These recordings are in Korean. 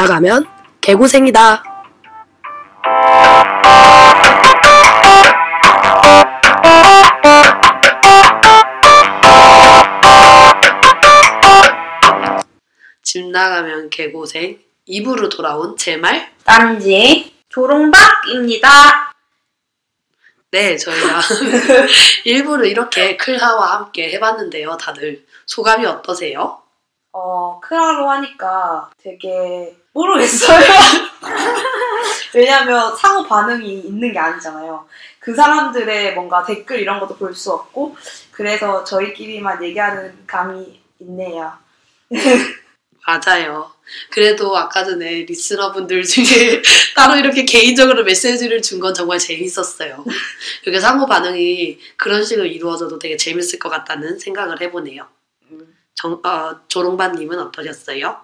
나가면 개고생이다. 집 나가면 개고생 2부로 돌아온 제 말. 딴지 조롱박입니다. 네, 저희가 일부러 이렇게 클하와 함께 해봤는데요. 다들 소감이 어떠세요? 어, 크라로 하니까 되게 모르겠어요. 왜냐면 상호 반응이 있는 게 아니잖아요. 그 사람들의 뭔가 댓글 이런 것도 볼 수 없고, 그래서 저희끼리만 얘기하는 감이 있네요. 맞아요. 그래도 아까 전에 리스너분들 중에 따로 이렇게 개인적으로 메시지를 준 건 정말 재밌었어요. 그게 상호 반응이 그런 식으로 이루어져도 되게 재밌을 것 같다는 생각을 해보네요. 음. 정, 어, 조롱반님은 어떠셨어요?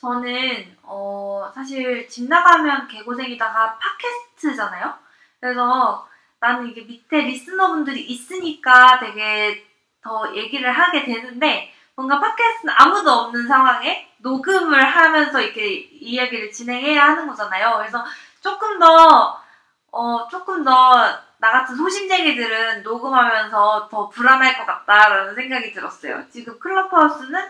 저는 어 사실 집 나가면 개고생이다가 팟캐스트잖아요. 그래서 나는 이게 밑에 리스너분들이 있으니까 되게 더 얘기를 하게 되는데 뭔가 팟캐스트는 아무도 없는 상황에 녹음을 하면서 이렇게 이야기를 진행해야 하는 거잖아요. 그래서 조금 더 어, 조금 더 나 같은 소심쟁이들은 녹음하면서 더 불안할 것 같다라는 생각이 들었어요. 지금 클럽하우스는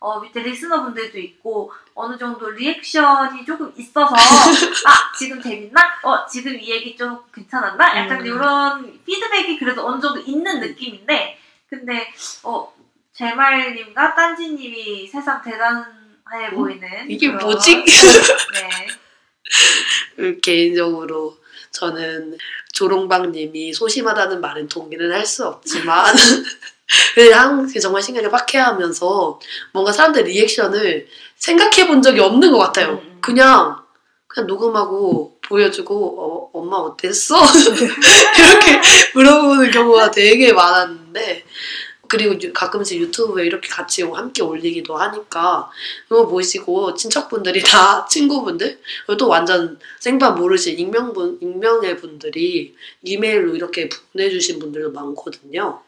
어, 밑에 리스너분들도 있고 어느 정도 리액션이 조금 있어서 아 지금 재밌나? 어 지금 이 얘기 좀 괜찮았나? 약간 음. 이런 피드백이 그래도 어느 정도 있는 느낌인데 근데 어 제말님과 딴지님이 세상 대단해 보이는 이게 그런- 뭐지? 네. 음, 개인적으로 저는 조롱방님이 소심하다는 말은 동의는 할 수 없지만 그냥 정말 신기하게 빡해하면서 뭔가 사람들 리액션을 생각해 본 적이 없는 것 같아요. 음, 음. 그냥 그냥 녹음하고 보여주고 어, 엄마 어땠어? 이렇게 물어보는 경우가 되게 많았는데 그리고 유- 가끔씩 유튜브에 이렇게 같이 함께 올리기도 하니까 그거 보시고 친척분들이 다 친구분들 그리고 또 완전 생판 모르신 익명분 익명의 분들이 이메일로 이렇게 보내주신 분들도 많거든요.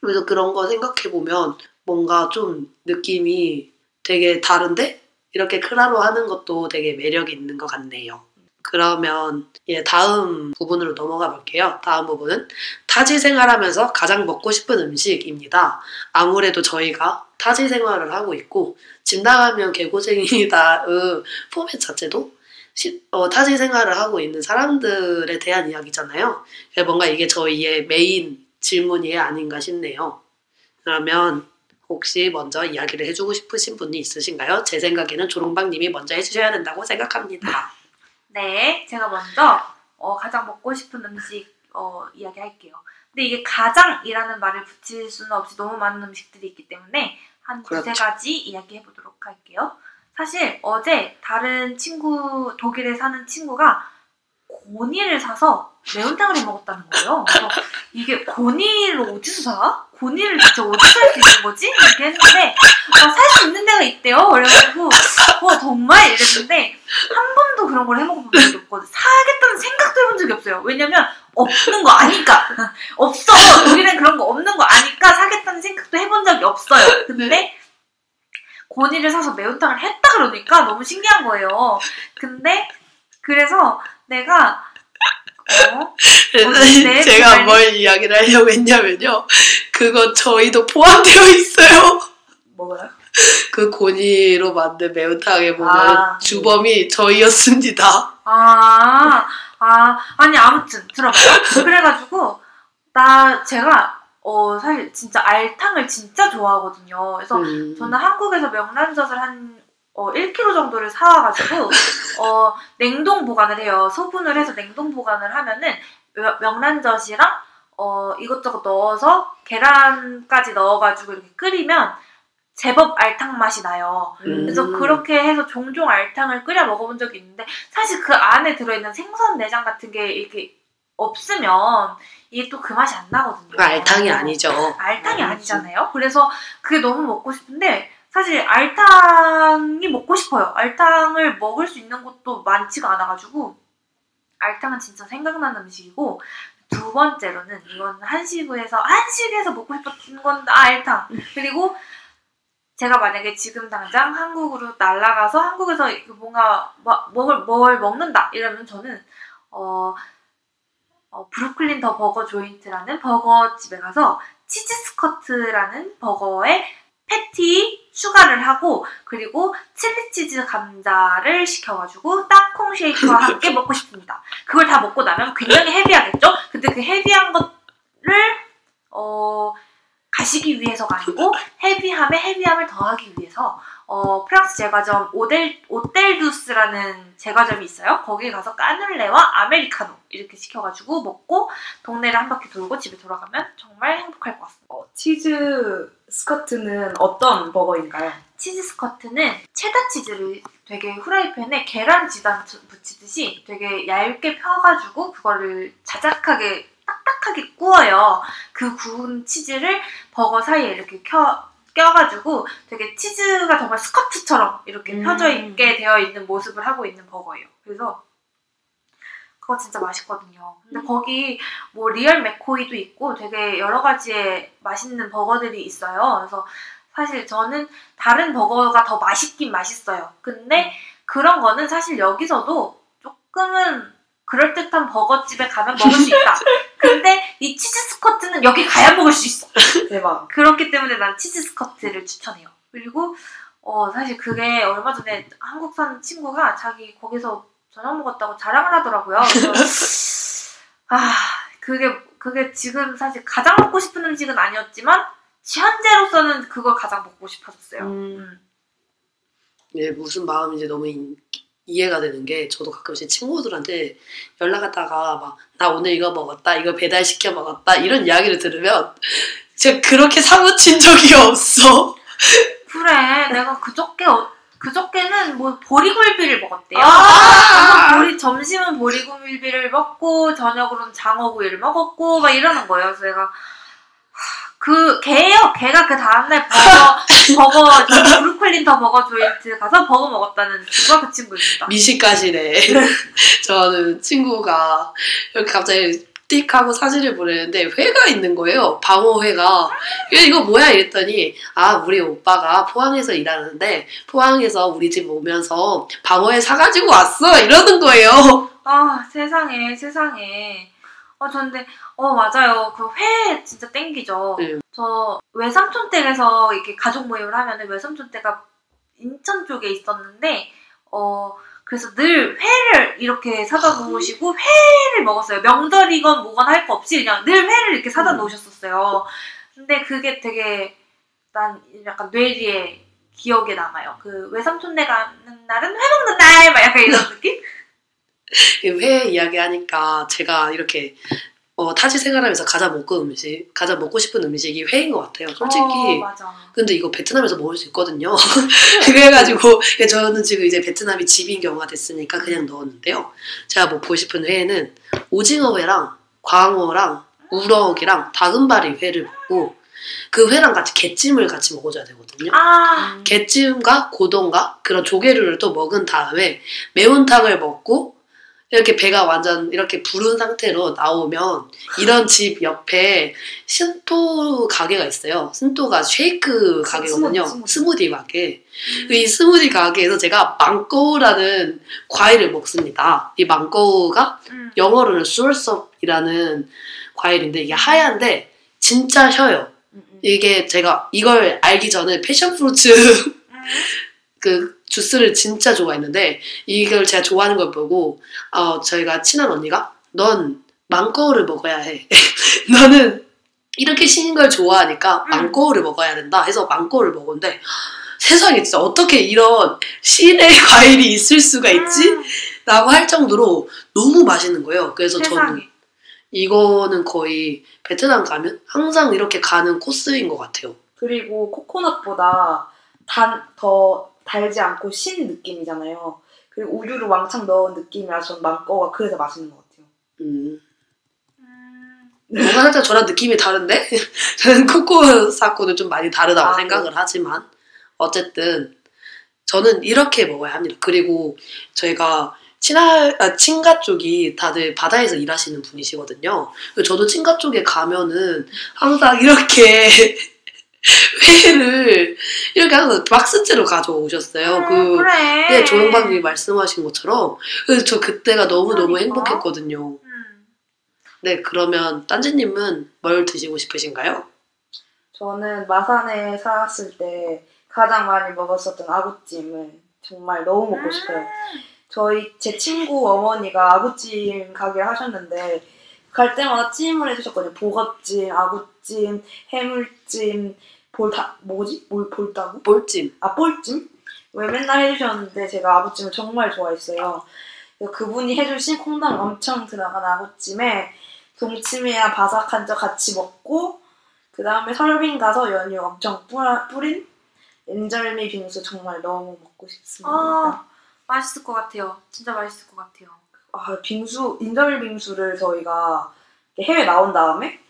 그래서 그런 거 생각해 보면 뭔가 좀 느낌이 되게 다른데 이렇게 크라로 하는 것도 되게 매력이 있는 것 같네요. 그러면 예, 다음 부분으로 넘어가 볼게요. 다음 부분은 타지 생활하면서 가장 먹고 싶은 음식입니다. 아무래도 저희가 타지 생활을 하고 있고 집 나가면 개고생이다 의 포맷 자체도 시- 어, 타지 생활을 하고 있는 사람들에 대한 이야기잖아요. 뭔가 이게 저희의 메인 질문이 아닌가 싶네요. 그러면 혹시 먼저 이야기를 해주고 싶으신 분이 있으신가요? 제 생각에는 조롱방님이 먼저 해주셔야 된다고 생각합니다. 네, 제가 먼저 어, 가장 먹고 싶은 음식 어, 이야기할게요. 근데 이게 가장이라는 말을 붙일 수는 없이 너무 많은 음식들이 있기 때문에 한 두세 그렇죠. 가지 이야기해 보도록 할게요. 사실 어제 다른 친구 독일에 사는 친구가 고니를 사서 매운탕을 해 먹었다는 거예요. 그래서 이게 고니를 어디서 사? 고니를 대체 어디서 할수 있는 거지? 이렇게 했는데 아, 살수 있는 데가 있대요. 그래가지고 어 정말 이랬는데 한 번도 그런 걸 해먹어본 적이 없거든. 사겠다는 생각도 해본 적이 없어요. 왜냐면 없는 거 아니까. 없어. 우리는 그런 거 없는 거 아니까 사겠다는 생각도 해본 적이 없어요. 근데 고니를 사서 매운탕을 했다 그러니까 너무 신기한 거예요. 근데 그래서 내가 어? 네, 제가. 뭘 이야기를 하려고 했냐면요. 그거 저희도 포함되어 있어요. 뭐가요? 그 고니로 만든 매운탕에 보면 아. 주범이 저희였습니다. 아, 아, 아니, 아무튼, 들어봐요. 그래가지고, 나, 제가, 어, 사실 진짜 알탕을 진짜 좋아하거든요. 그래서 음. 저는 한국에서 명란젓을 한, 어, 1kg 정도를 사와가지고, 어, 냉동 보관을 해요. 소분을 해서 냉동 보관을 하면은, 명- 명란젓이랑, 어, 이것저것 넣어서, 계란까지 넣어가지고 이렇게 끓이면, 제법 알탕 맛이 나요. 그래서 음. 그렇게 해서 종종 알탕을 끓여 먹어본 적이 있는데 사실 그 안에 들어있는 생선 내장 같은 게 이렇게 없으면 이게 또 그 맛이 안 나거든요. 그 알탕이 아니죠. 알탕이 음, 아니잖아요. 그래서 그게 너무 먹고 싶은데 사실 알탕이 먹고 싶어요. 알탕을 먹을 수 있는 곳도 많지가 않아가지고 알탕은 진짜 생각나는 음식이고 두 번째로는 이건 한식에서 한식에서 먹고 싶었던 건 아, 알탕 그리고 제가 만약에 지금 당장 한국으로 날아가서 한국에서 뭔가 뭐- 먹을 뭘 먹는다 이러면 저는 어, 어, 브루클린 더 버거 조인트라는 버거 집에 가서 치즈 스커트라는 버거에 패티 추가를 하고 그리고 칠리 치즈 감자를 시켜가지고 땅콩 쉐이크와 함께 먹고 싶습니다. 그걸 다 먹고 나면 굉장히 heavy하겠죠? 근데 그 heavy한 거를 어, 가시기 위해서가 아니고 heavy함에 heavy함을 더하기 위해서 어, 프랑스 제과점 오뗄 오뗄두스라는 제과점이 있어요. 거기 가서 까눌레와 아메리카노 이렇게 시켜가지고 먹고 동네를 한 바퀴 돌고 집에 돌아가면 정말 행복할 것 같습니다. 어, 치즈 스커트는 어떤 버거인가요? 치즈 스커트는 체다 치즈를 되게 후라이팬에 계란 지단 붙이듯이 되게 얇게 펴가지고 그거를 자작하게 딱딱하게 구워요. 그 구운 치즈를 버거 사이에 이렇게 켜, 껴가지고 되게 치즈가 정말 스커트처럼 이렇게 음. 펴져 있게 되어 있는 모습을 하고 있는 버거예요. 그래서 그거 진짜 맛있거든요. 근데 거기 뭐 Real McCoy도 있고 되게 여러 가지의 맛있는 버거들이 있어요. 그래서 사실 저는 다른 버거가 더 맛있긴 맛있어요. 근데 그런 거는 사실 여기서도 조금은 그럴듯한 버거집에 가면 먹을 수 있다. 근데 이 치즈 스커트는 여기 가야 먹을 수 있어. 대박. 그렇기 때문에 난 치즈 스커트를 추천해요. 그리고 어 사실 그게 얼마 전에 한국 산 친구가 자기 거기서 저녁 먹었다고 자랑을 하더라고요. 그래서 아 그게 그게 지금 사실 가장 먹고 싶은 음식은 아니었지만 현재로서는 그걸 가장 먹고 싶어졌어요. 음. 예, 무슨 마음인지 너무 이, 이해가 되는 게 저도 가끔씩 친구들한테 연락하다가 막 나 오늘 이거 먹었다 이거 배달시켜 먹었다 이런 이야기를 들으면 제가 그렇게 사무친 적이 없어 그래 내가 그저께 어- 그저께는 뭐 보리굴비를 먹었대요. 아! 보리 점심은 보리굴비를 먹고 저녁으로는 장어구이를 먹었고 막 이러는 거예요. 그래서 내가 하, 그 걔요. 걔가 그 다음날 버거 버거 저 브루클린 더 버거 조인트 가서 버거 먹었다는 친구가 그 친구입니다. 미식가시네. 저는 친구가 이렇게 갑자기 띡 하고 사진을 보내는데 회가 있는 거예요. 방어회가. 이거 뭐야? 이랬더니 아 우리 오빠가 포항에서 일하는데 포항에서 우리 집 오면서 방어회 사가지고 왔어. 이러는 거예요. 아 세상에 세상에. 어 저는데 어 맞아요. 그 회 진짜 땡기죠. 네. 저 외삼촌 댁에서 이렇게 가족 모임을 하면은 외삼촌 댁가 인천 쪽에 있었는데 어 그래서 늘 회를 이렇게 사다 놓으시고 회를 먹었어요. 명절이건 뭐건 할 거 없이 그냥 늘 회를 이렇게 사다 음. 놓으셨었어요. 근데 그게 되게 난 약간 뇌리에 기억에 남아요. 그 외삼촌 댁 가는 날은 회 먹는 날! 막 약간 이런 느낌? 회 이야기하니까 제가 이렇게 어, 타지 생활하면서 가장 먹고 음식, 가장 먹고 싶은 음식이 회인 것 같아요. 솔직히. 어. 근데 이거 베트남에서 먹을 수 있거든요. 그래가지고 저는 지금 이제 베트남이 집인 경우가 됐으니까 그냥 넣었는데요. 제가 먹고 싶은 회는 오징어 회랑 광어랑 우럭이랑 다금바리 회를 먹고 그 회랑 같이 게찜을 같이 먹어줘야 되거든요. 아, 게찜과 고동과 그런 조개류를 또 먹은 다음에 매운탕을 먹고 이렇게 배가 완전 이렇게 부른 상태로 나오면 이런 집 옆에 sinh tố 가게가 있어요. sinh tố가 쉐이크 가게거든요. 스무디, 스무디. 스무디 가게. 이 스무디 가게에서 제가 mãng cầu라는 과일을 먹습니다. 이 mãng cầu가 음. 영어로는 soursop이라는 과일인데 이게 하얀데 진짜 셔요. 음, 음. 이게 제가 이걸 알기 전에 passion fruits 음. 그 주스를 진짜 좋아했는데 이걸 제가 좋아하는 걸 보고 어 저희가 친한 언니가 넌 망고를 먹어야 해. 너는 이렇게 신인 걸 좋아하니까 음. 망고를 먹어야 된다 해서 망고를 먹었는데 세상에 진짜 어떻게 이런 신의 과일이 있을 수가 있지? 음, 라고 할 정도로 너무 맛있는 거예요. 그래서 저는 세상에. 이거는 거의 베트남 가면 항상 이렇게 가는 코스인 것 같아요. 그리고 코코넛보다 단, 더 달지 않고 신 느낌이잖아요. 그리고 우유를 왕창 넣은 느낌이라서 전 망고가 그래서 맛있는 것 같아요. 음. 음, 뭔가 살짝 저랑 느낌이 다른데? 저는 코코 사코는 좀 많이 다르다고 아, 생각을 하지만 어쨌든 저는 이렇게 먹어야 합니다. 그리고 저희가 친하, 아, 친가 쪽이 다들 바다에서 일하시는 분이시거든요. 그래서 저도 친가 쪽에 가면은 항상 이렇게 회를 이렇게 항상 박스째로 가져오셨어요. 음, 그 그래. 네, 조영박님이 말씀하신 것처럼 그래서 저 그때가 너무 너무 그러니까. 행복했거든요. 음. 네, 그러면 딴지님은 뭘 드시고 싶으신가요? 저는 마산에 살았을 때 가장 많이 먹었었던 아구찜을 정말 너무 먹고 싶어요. 저희 제 친구 어머니가 아구찜 가게를 하셨는데 갈 때마다 찜을 해주셨거든요. 보거찜, 아구찜, 해물찜, 볼다 뭐지? 뭘 볼다고? 볼찜. 아 볼찜? 왜 맨날 해주셨는데 제가 아구찜을 정말 좋아했어요. 그분이 해주신 콩당 엄청 들어간 아구찜에 동치미랑 바삭한 저 같이 먹고 그 다음에 설빙 가서 연유 엄청 뿌라, 뿌린 인절미 빙수 정말 너무 먹고 싶습니다. 아, 맛있을 것 같아요. 진짜 맛있을 것 같아요. 아, 빙수, 인절미 빙수를 저희가 해외 나온 다음에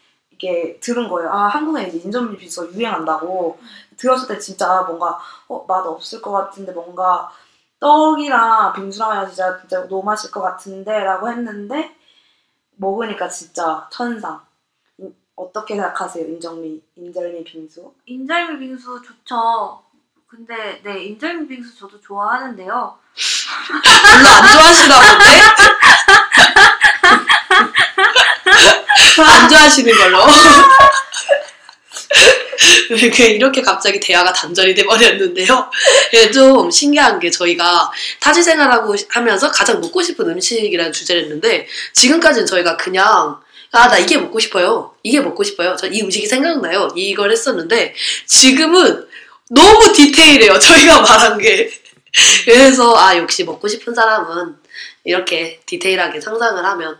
이게 들은 거예요. 아, 한국에 이제 인절미 빙수가 유행한다고. 들었을 때 진짜 뭔가, 어, 맛 없을 것 같은데 뭔가 떡이랑 빙수랑 하면 진짜, 진짜 너무 맛있을 것 같은데 라고 했는데 먹으니까 진짜 천상. 인- 어떻게 생각하세요? 인절미, 인절미 빙수? 인절미 빙수 좋죠. 근데 네 인절미 빙수 저도 좋아하는데요. 별로 안 좋아하시나 본데? 안 좋아하시는 걸로. 이렇게, 이렇게 갑자기 대화가 단절이 돼버렸는데요. 예, 좀 신기한 게 저희가 타지 생활하고 하면서 가장 먹고 싶은 음식이라는 주제를 했는데 지금까지는 저희가 그냥 아, 나 이게 먹고 싶어요. 이게 먹고 싶어요. 저 이 음식이 생각나요. 이걸 했었는데 지금은 너무 디테일해요. 저희가 말한 게. 그래서 아 역시 먹고 싶은 사람은 이렇게 디테일하게 상상을 하면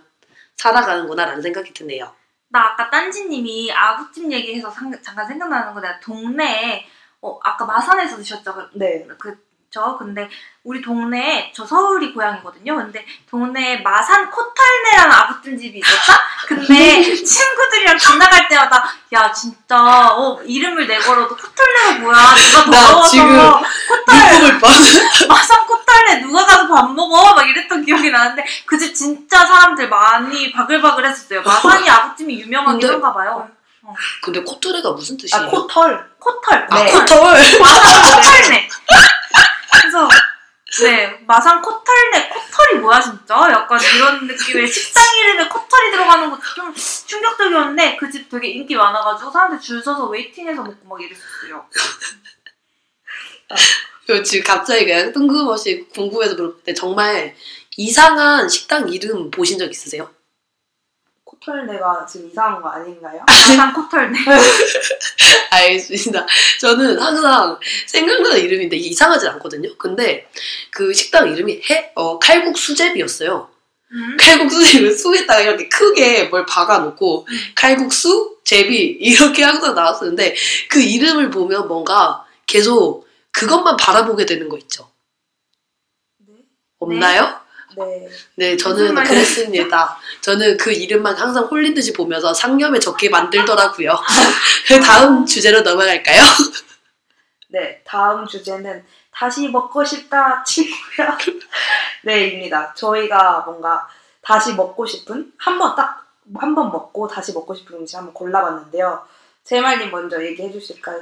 살아가는구나라는 생각이 드네요. 나 아까 딴지님이 아구찜 얘기해서 상- 잠깐 생각나는 거 내가 동네에 어 아까 마산에서 드셨죠? 그- 네. 그 죠? 근데 우리 동네에 저 서울이 고향이거든요. 근데 동네에 마산 코털네라는 아구찜 집이 있었다. 근데 친구들이랑 지나갈 때마다 야 진짜 어 이름을 내걸어도 코털네가 뭐야? 누가 나 더러워서 지금 코털. 마산 코털네 누가 가서 밥 먹어? 막 이랬던 기억이 나는데 그 집 진짜 사람들 많이 바글바글 했었어요. 마산이 아구찜이 유명하긴 근데- 한가 봐요. 근데 코토레가 무슨 뜻이에요? 아, 코털. 코털. 아, 네. 코털. 마산 코털네. 그래서 네 마산 코털네 코털이 뭐야 진짜 약간 이런 느낌의 식당 이름에 코털이 들어가는 것도 좀 충격적이었는데 그 집 되게 인기 많아가지고 사람들 줄 서서 waiting해서 먹고 막 이랬었어요. 저 지금 갑자기 그냥 뜬금없이 궁금해서 물어봤는데 정말 이상한 식당 이름 보신 적 있으세요? 코털내가 지금 이상한 거 아닌가요? 마산 코털네. 알겠습니다. 저는 항상 생각나는 이름인데 이상하지 않거든요. 근데 그 식당 이름이 해, 어, 칼국 수제비였어요. 음. 칼국수 제비 수에다가 이렇게 크게 뭘 박아놓고 칼국수 제비 이렇게 항상 나왔었는데 그 이름을 보면 뭔가 계속 그것만 바라보게 되는 거 있죠. 네. 없나요? 네. 네, 무슨 저는? 그랬습니다. 저는 그 이름만 항상 홀린 듯이 보면서 상념에 적게 만들더라고요. 그 다음 주제로 넘어갈까요? 네, 다음 주제는 다시 먹고 싶다 친구야. 네입니다. 저희가 뭔가 다시 먹고 싶은 한 번 딱 한 번 먹고 다시 먹고 싶은 음식 한번 골라봤는데요. 제말님 먼저 얘기해 주실까요?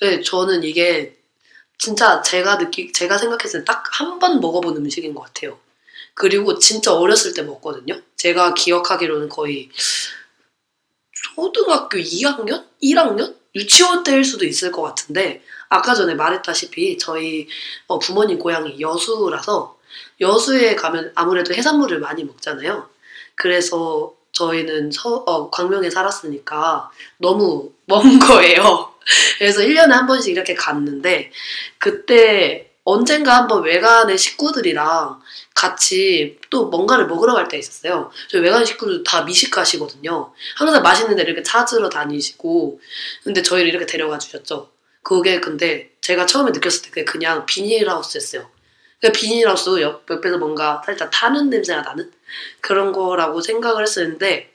네, 저는 이게 진짜 제가 느끼, 제가 생각했을 때 딱 한 번 먹어본 음식인 것 같아요. 그리고 진짜 어렸을 때 먹거든요. 제가 기억하기로는 거의 초등학교 2학년? 1학년? 유치원 때일 수도 있을 것 같은데, 아까 전에 말했다시피 저희 어, 부모님 고향이 여수라서 여수에 가면 아무래도 해산물을 많이 먹잖아요. 그래서 저희는 서, 어, 광명에 살았으니까 너무 먼 거예요. 그래서 1년에 한 번씩 이렇게 갔는데, 그때 언젠가 한번 외간의 식구들이랑 같이 또 뭔가를 먹으러 갈 때 있었어요. 저희 외간 식구들 다 미식가시거든요. 항상 맛있는 데를 이렇게 찾으러 다니시고, 근데 저희를 이렇게 데려가 주셨죠. 그게 근데 제가 처음에 느꼈을 때 그게 그냥 비닐하우스였어요. 비닐하우스 옆, 옆에서 뭔가 살짝 타는 냄새가 나는 그런 거라고 생각을 했었는데,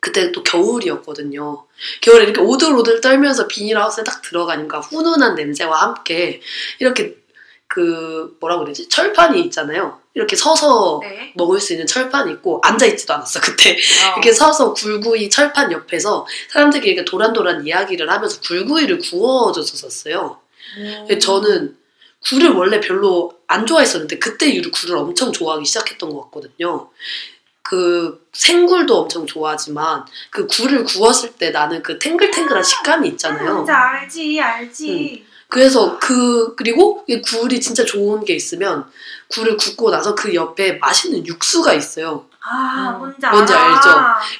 그때 또 겨울이었거든요. 겨울에 이렇게 오들오들 떨면서 비닐하우스에 딱 들어가니까 훈훈한 냄새와 함께 이렇게 그 뭐라고 그러지 철판이 있잖아요. 이렇게 서서 네. 먹을 수 있는 철판이 있고 앉아 있지도 않았어 그때 어. 이렇게 서서 굴구이 철판 옆에서 사람들이 이렇게 도란도란 이야기를 하면서 굴구이를 구워줬었어요. 근데 저는 굴을 원래 별로 안 좋아했었는데 그때 이후로 굴을 엄청 좋아하기 시작했던 것 같거든요. 그 생굴도 엄청 좋아하지만 그 굴을 구웠을 때 나는 그 탱글탱글한 식감이 있잖아요. 뭔지 알지 알지. 그래서 그 그리고 이 굴이 진짜 좋은 게 있으면 굴을 굽고 나서 그 옆에 맛있는 육수가 있어요. 아 음. 뭔지. 뭔지 알죠?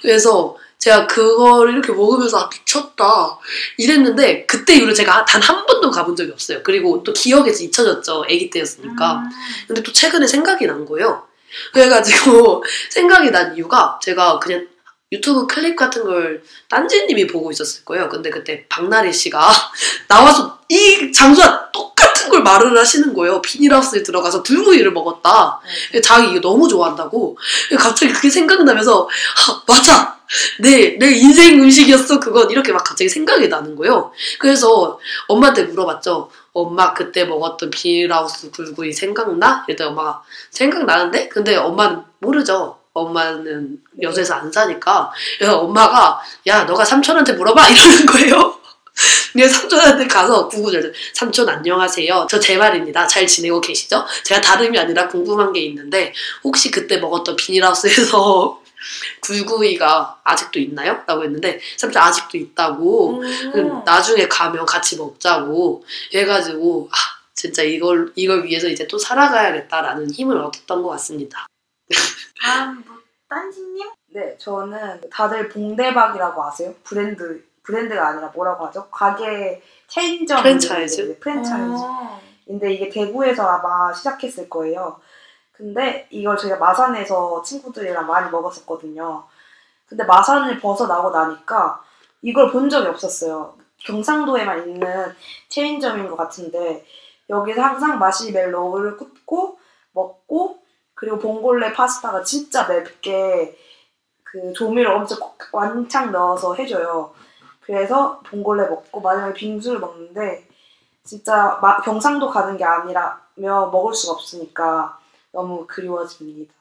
그래서 제가 그걸 이렇게 먹으면서 아, 미쳤다 이랬는데 그때 이후로 제가 단 한 번도 가본 적이 없어요. 그리고 또 기억에서 잊혀졌죠. 아기 때였으니까. 음. 근데 또 최근에 생각이 난 거예요. 그래가지고 생각이 난 이유가 제가 그냥 유튜브 클립 같은 걸 딴지님이 보고 있었을 거예요. 근데 그때 박나래 씨가 나와서 이 장소와 똑같은 걸 말을 하시는 거예요. 비닐하우스에 들어가서 불구이를 먹었다. 자기 이거 너무 좋아한다고. 갑자기 그게 생각나면서 아, 맞아. 내, 내 인생 음식이었어 그건 이렇게 막 갑자기 생각이 나는 거예요. 그래서 엄마한테 물어봤죠. 엄마 그때 먹었던 비닐하우스 굴구이 생각나? 이랬더니 엄마가 생각나는데? 근데 엄마는 모르죠. 엄마는 여수에서 안 사니까. 그래서 엄마가 야 너가 삼촌한테 물어봐 이러는 거예요. 그래서 삼촌한테 가서 구구절 삼촌 안녕하세요. 저 제 말입니다. 잘 지내고 계시죠? 제가 다름이 아니라 궁금한 게 있는데 혹시 그때 먹었던 비닐하우스에서 굴구이가 아직도 있나요? 라고 했는데 삼촌 아직도 있다고 음. 나중에 가면 같이 먹자고 해가지고 아, 진짜 이걸 이걸 위해서 이제 또 살아가야겠다라는 힘을 얻었던 것 같습니다. 다음 뭐 딴지님? 네, 저는 다들 봉대박이라고 아세요? 브랜드 브랜드가 아니라 뭐라고 하죠? 가게 체인점 프랜차이즈? 네, 프랜차이즈. 어. 근데 이게 대구에서 아마 시작했을 거예요. 근데 이걸 저희가 마산에서 친구들이랑 많이 먹었었거든요. 근데 마산을 벗어나고 나니까 이걸 본 적이 없었어요. 경상도에만 있는 체인점인 것 같은데 여기서 항상 마시멜로우를 굽고 먹고 그리고 봉골레 파스타가 진짜 맵게 그 조미료 엄청 완창 넣어서 해줘요. 그래서 봉골레 먹고 마지막에 빙수를 먹는데 진짜 마- 경상도 가는 게 아니라며 먹을 수가 없으니까 너무 그리워집니다.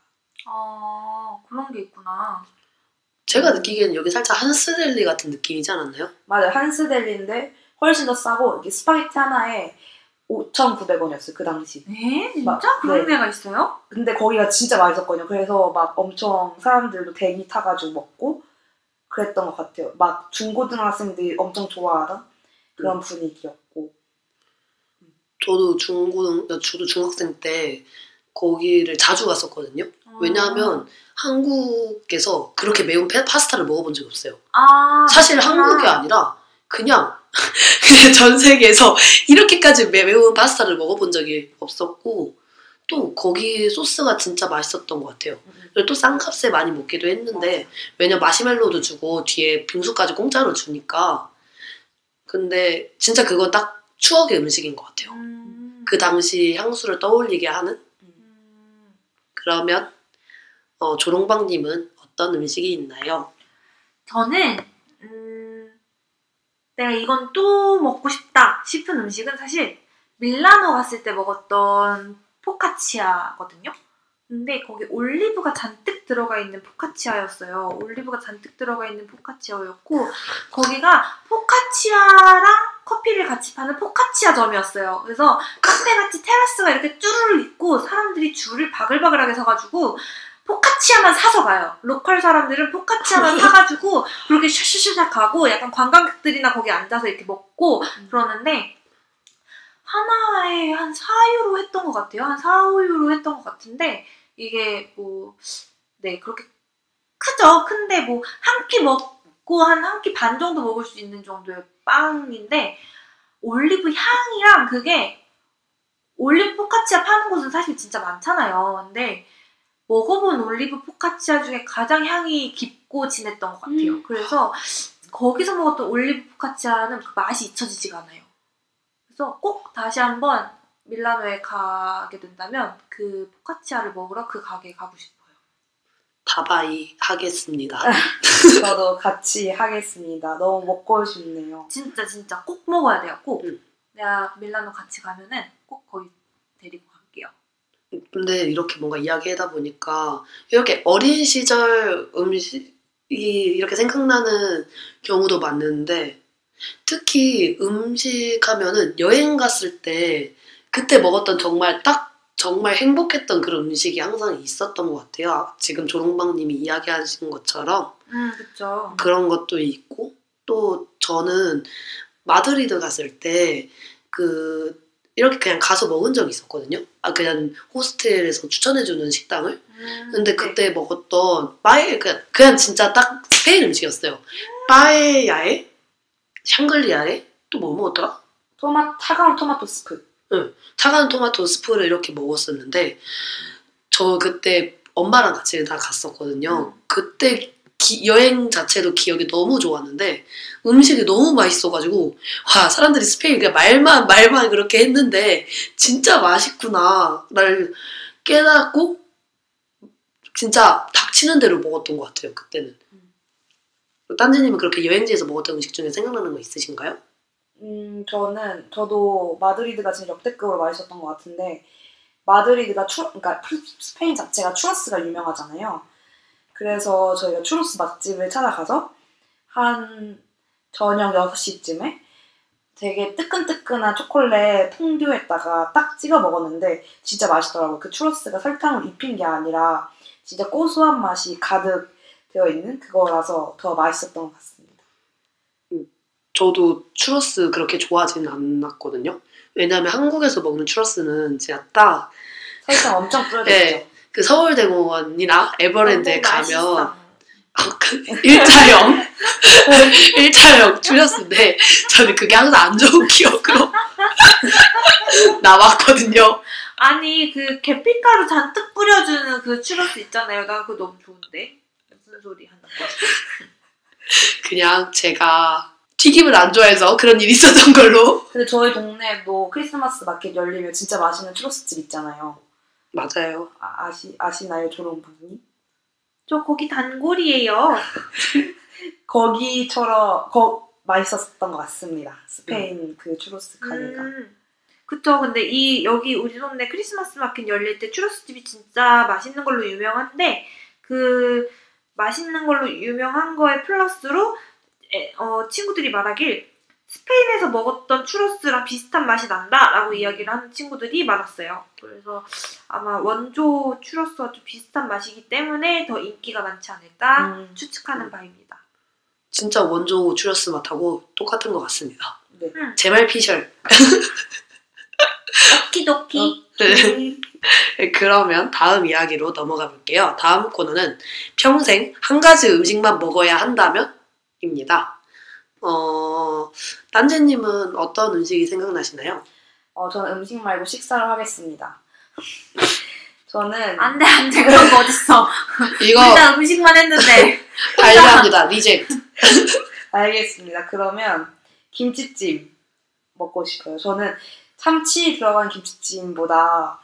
아 그런 게 있구나. 제가 느끼기에는 여기 살짝 한스델리 같은 느낌이지 않았나요? 맞아요. 한스델리인데 훨씬 더 싸고 이게 스파게티 하나에 5,900원이었어요. 그 당시. 에 진짜 마- 그런 네. 데가 있어요? 근데 거기가 진짜 맛있었거든요. 그래서 막 엄청 사람들도 대기 타가지고 먹고 그랬던 것 같아요. 막 중고등학생들이 엄청 좋아하던 그런 분위기였고. 저도 중고등 저도 중학생 때 거기를 자주 갔었거든요. 어. 왜냐하면 한국에서 그렇게 매운 페- 파스타를 먹어본 적이 없어요. 아 사실. 한국이 아니라 그냥 그냥 전 세계에서 이렇게까지 매- 매운 파스타를 먹어본 적이 없었고 또 거기 소스가 진짜 맛있었던 것 같아요. 그리고 또 싼 값에 많이 먹기도 했는데 왜냐 마시멜로도 주고 뒤에 빙수까지 공짜로 주니까 근데 진짜 그건 딱 추억의 음식인 것 같아요. 음. 그 당시 향수를 떠올리게 하는 음. 그러면 어, 조롱방님은 어떤 음식이 있나요? 저는 음, 내가 이건 또 먹고 싶다 싶은 음식은 사실 밀라노 갔을 때 먹었던 포카치아거든요. 근데 거기 올리브가 잔뜩 들어가 있는 포카치아였어요. 올리브가 잔뜩 들어가 있는 포카치아였고 거기가 포카치아랑 커피를 같이 파는 포카치아점이었어요. 그래서 카페같이 테라스가 이렇게 쭈르르 있고 사람들이 줄을 바글바글하게 서가지고 포카치아만 사서 가요. local 사람들은 포카치아만 사가지고 그렇게 샤샤샤샥 가고 약간 관광객들이나 거기 앉아서 이렇게 먹고 그러는데 하나에 한 4유로 했던 것 같아요. 한 4, 5유로 했던 것 같은데 이게 뭐 네 그렇게 크죠. 큰데 뭐 한 끼 먹고 한 한 끼 반 정도 먹을 수 있는 정도의 빵인데 올리브 향이랑 그게 올리브 포카치아 파는 곳은 사실 진짜 많잖아요. 근데 먹어본 올리브 포카치아 중에 가장 향이 깊고 진했던 것 같아요. 음. 그래서 거기서 먹었던 올리브 포카치아는 그 맛이 잊혀지지가 않아요. 그래서 꼭 다시 한번 밀라노에 가게 된다면 그 포카치아를 먹으러 그 가게에 가고 싶어요. 다바이 하겠습니다. 저도 같이 하겠습니다. 너무 먹고 싶네요. 진짜 진짜 꼭 먹어야 돼요. 꼭. 음. 내가 밀라노 같이 가면은 꼭 거기 근데 이렇게 뭔가 이야기하다 보니까 이렇게 어린 시절 음식이 이렇게 생각나는 경우도 많은데 특히 음식 하면은 여행 갔을 때 그때 먹었던 정말 딱 정말 행복했던 그런 음식이 항상 있었던 것 같아요. 지금 조롱방님이 이야기하신 것처럼 음, 그쵸. 그런 것도 있고 또 저는 마드리드 갔을 때 그 이렇게 그냥 가서 먹은 적이 있었거든요. 아 그냥 호스텔에서 추천해주는 식당을. 음, 근데 네. 그때 먹었던 빠에 그냥, 그냥 진짜 딱 스페인 음식이었어요. 빠에야에 샹글리아에 또 뭐 먹었더라? 토마 차가운 토마토 스프. 차가운 토마토 스프를 이렇게 먹었었는데 저 그때 엄마랑 같이 다 갔었거든요. 음. 그때 기- 여행 자체도 기억이 너무 좋았는데 음식이 너무 맛있어가지고 와 사람들이 스페인 그냥 말만 말만 그렇게 했는데 진짜 맛있구나를 깨닫고 진짜 닥치는 대로 먹었던 것 같아요 그때는. 딴지님은 그렇게 여행지에서 먹었던 음식 중에 생각나는 거 있으신가요? 음, 저는 저도 마드리드가 진짜 역대급으로 맛있었던 것 같은데 마드리드가 추, 그러니까 프- 스페인 자체가 추러스가 유명하잖아요. 그래서 저희가 추러스 맛집을 찾아가서 한 저녁 6시쯤에 되게 뜨끈뜨끈한 초콜릿 퐁듀에다가 딱 찍어 먹었는데 진짜 맛있더라고요. 그 추러스가 설탕을 입힌 게 아니라 진짜 고소한 맛이 가득 되어 있는 그거라서 더 맛있었던 것 같습니다. 저도 추러스 그렇게 좋아하지는 않았거든요. 왜냐하면 한국에서 먹는 추러스는 진짜 딱그 설탕 엄청 뿌려져 네. 있죠. 서울대공원이나 에버랜드에 너무 가면 맛있어. 아, 그 1차형 1차형 추러스인데 저는 그게 항상 안 좋은 기억으로 남았거든요. 아니 그 계피가루 잔뜩 뿌려주는 그 추러스 있잖아요. 나 그거 너무 좋은데 무슨 소리 하는 거야? 그냥 제가 튀김을 안 좋아해서 그런 일이 있었던 걸로 근데 저희 동네에도 크리스마스 마켓 열리면 진짜 맛있는 추러스집 있잖아요. 맞아요. 아, 아시, 아시나요, 조롱분이? 저 거기 단골이에요. 거기처럼, 거, 맛있었던 것 같습니다. 스페인 그 추러스 가게가. 음, 그쵸. 근데 이 여기 우리 동네 크리스마스 마켓 열릴 때 추러스 집이 진짜 맛있는 걸로 유명한데 그 맛있는 걸로 유명한 거에 플러스로 에, 어, 친구들이 말하길 스페인에서 먹었던 추러스랑 비슷한 맛이 난다라고 이야기를 하는 친구들이 많았어요. 그래서 아마 원조 추러스와 좀 비슷한 맛이기 때문에 더 인기가 많지 않을까 음, 추측하는 바입니다. 진짜 원조 추러스 맛하고 똑같은 것 같습니다. 네. 제말 피셜. 오키도키. 네. 네, 그러면 다음 이야기로 넘어가 볼게요. 다음 코너는 평생 한 가지 음식만 먹어야 한다면 입니다. 어, 딴지님은 어떤 음식이 생각나시나요? 어, 저는 음식 말고 식사를 하겠습니다. 저는 안돼 안돼 그런 거 어딨어. 이거 일단 음식만 했는데. 발표합니다. reject. 알겠습니다. 그러면 김치찜 먹고 싶어요. 저는 참치 들어간 김치찜보다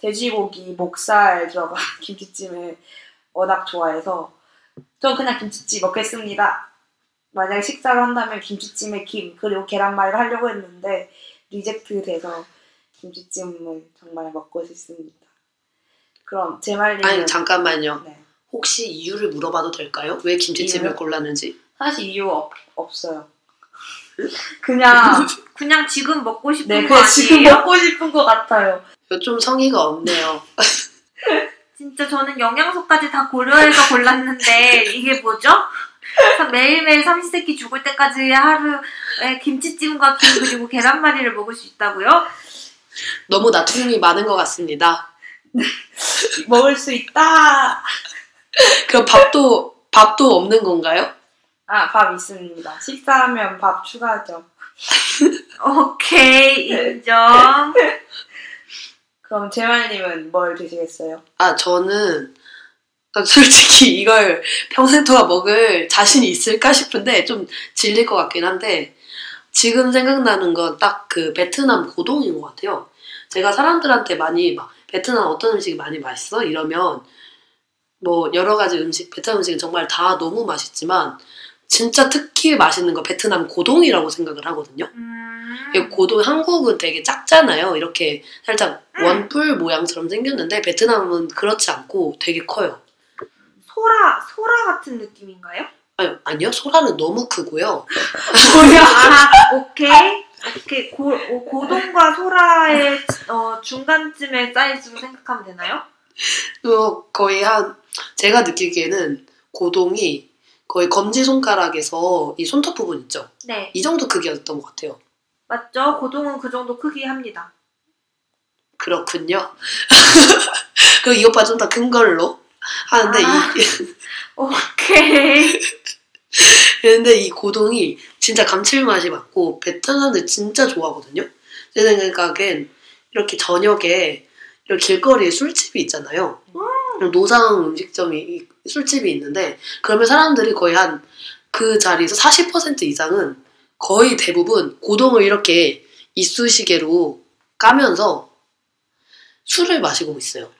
돼지고기, 목살 들어간 김치찜을 워낙 좋아해서 전 그냥 김치찜 먹겠습니다. 만약에 식사를 한다면 김치찜에 김 그리고 계란말이를 하려고 했는데 reject 돼서 김치찜을 정말 먹고 싶습니다. 그럼 제 말님은 아니 잠깐만요. 네. 혹시 이유를 물어봐도 될까요? 왜 김치찜을 이유요? 골랐는지? 사실 이유 없, 없어요. 그냥 그냥 지금 먹고 싶은 네, 거 아니에요? 지금 먹고 싶은 것 같아요. 좀 성의가 없네요. 진짜 저는 영양소까지 다 고려해서 골랐는데 이게 뭐죠? 참 매일매일 삼시세끼 죽을 때까지 하루에 김치찜과 김 그리고 계란말이를 먹을 수 있다고요? 너무 나툼이 많은 것 같습니다. 먹을 수 있다. 그럼 밥도 밥도 없는 건가요? 아, 밥 있습니다. 식사하면 밥 추가죠. 오케이 인정. 그럼 재말님은 뭘 드시겠어요? 아 저는 솔직히 이걸 평생 동안 먹을 자신이 있을까 싶은데 좀 질릴 것 같긴 한데 지금 생각나는 건 딱 그 베트남 고동인 것 같아요. 제가 사람들한테 많이 막 베트남 어떤 음식이 많이 맛있어 이러면 뭐 여러 가지 음식 베트남 음식은 정말 다 너무 맛있지만 진짜 특히 맛있는 거 베트남 고동이라고 생각을 하거든요. 음, 고동 한국은 되게 작잖아요. 이렇게 살짝 음. 원뿔 모양처럼 생겼는데 베트남은 그렇지 않고 되게 커요. 소라 소라 같은 느낌인가요? 아니, 아니요. 소라는 너무 크고요. 아 오케이 오케이 고, 어, 고동과 소라의 어, 중간쯤의 사이즈로 생각하면 되나요? 그 거의 한 제가 느끼기에는 고동이 거의 검지 손가락에서 이 손톱 부분 있죠. 네 이 정도 크기였던 것 같아요. 맞죠. 고동은 그 정도 크기 합니다. 그렇군요. 그이 오빠 좀 더 큰 걸로 하는데 아. 이 오케이 근데 이 고동이 진짜 감칠맛이 많고 베트남 사람들 진짜 좋아하거든요. 제 생각엔 이렇게 저녁에 이렇게 길거리에 술집이 있잖아요. 노상 음식점이 이- 술집이 있는데 그러면 사람들이 거의 한 그 자리에서 40% 이상은 거의 대부분 고동을 이렇게 이쑤시개로 까면서 술을 마시고 있어요.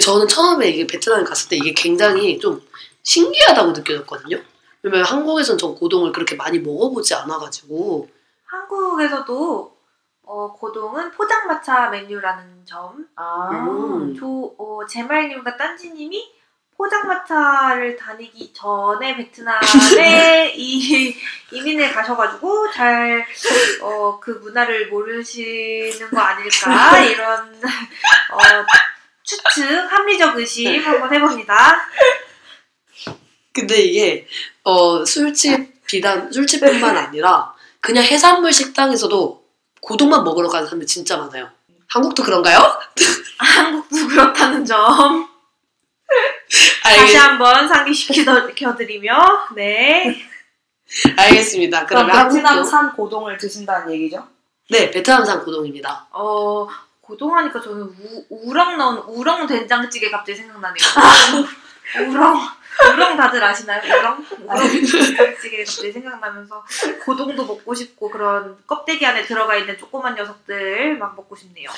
저는 처음에 이게 베트남에 갔을 때 이게 굉장히 좀 신기하다고 느껴졌거든요. 왜냐면 한국에선 전 고동을 그렇게 많이 먹어보지 않아가지고 한국에서도 어, 고동은 포장마차 메뉴라는 점 아. 음. 조, 어, 제말님과 딴지님이 포장마차를 다니기 전에 베트남에 이 이민을 가셔가지고 잘 어, 그 문화를 모르시는 거 아닐까 이런 어, 추측 합리적 의심 한번 해봅니다. 근데 이게 어 술집 비단 술집뿐만 아니라 그냥 해산물 식당에서도 고동만 먹으러 가는 사람들 진짜 많아요. 한국도 그런가요? 한국도 그렇다는 점 다시 한번 상기시켜드리며 네. 알겠습니다. 그럼 그러면 베트남 한국도 산 고동을 드신다는 얘기죠? 네 베트남산 고동입니다. 어 고동하니까 저는 우, 우렁 넣은 우렁 된장찌개 갑자기 생각나네요. 우렁 우렁 다들 아시나요? 우렁 우렁 된장찌개 갑자기 생각나면서 고동도 먹고 싶고 그런 껍데기 안에 들어가 있는 조그만 녀석들 막 먹고 싶네요.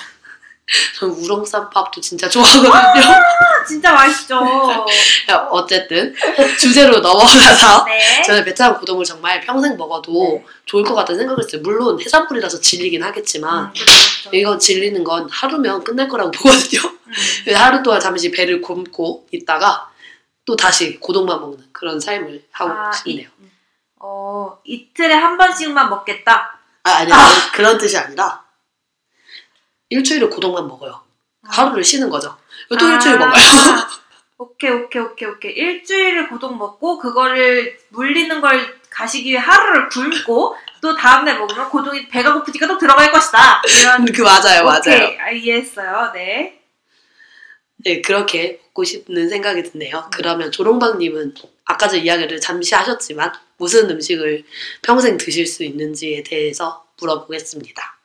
전 우렁쌈밥도 진짜 좋아하거든요. 아, 진짜 맛있죠. 야, 어쨌든 주제로 넘어가서 네. 저는 베트남 고동을 정말 평생 먹어도 네. 좋을 것 같다는 생각을 했어요. 물론 해산물이라서 질리긴 하겠지만 음, 그렇죠. 이거 질리는 건 하루면 끝날 거라고 보거든요. 음. 하루 동안 잠시 배를 굶고 있다가 또 다시 고동만 먹는 그런 삶을 하고 아, 싶네요. 이, 어 이틀에 한 번씩만 먹겠다. 아, 아니요. 그런 뜻이 아니라 일주일에 고동만 먹어요. 하루를 쉬는 거죠. 또 일주일 먹어요. 오케이 오케이 오케이 오케이 일주일을 고동 먹고 그거를 물리는 걸 가시기 위해 하루를 굶고 또 다음날 먹으면 고동이 배가 고프니까 또 들어갈 것이다. 이런 그 맞아요, 맞아요. 오케이 아, 이해했어요. 네. 네, 그렇게 먹고 싶는 생각이 드네요. 그러면 조롱박님은 아까 전 이야기를 잠시 하셨지만 무슨 음식을 평생 드실 수 있는지에 대해서 물어보겠습니다.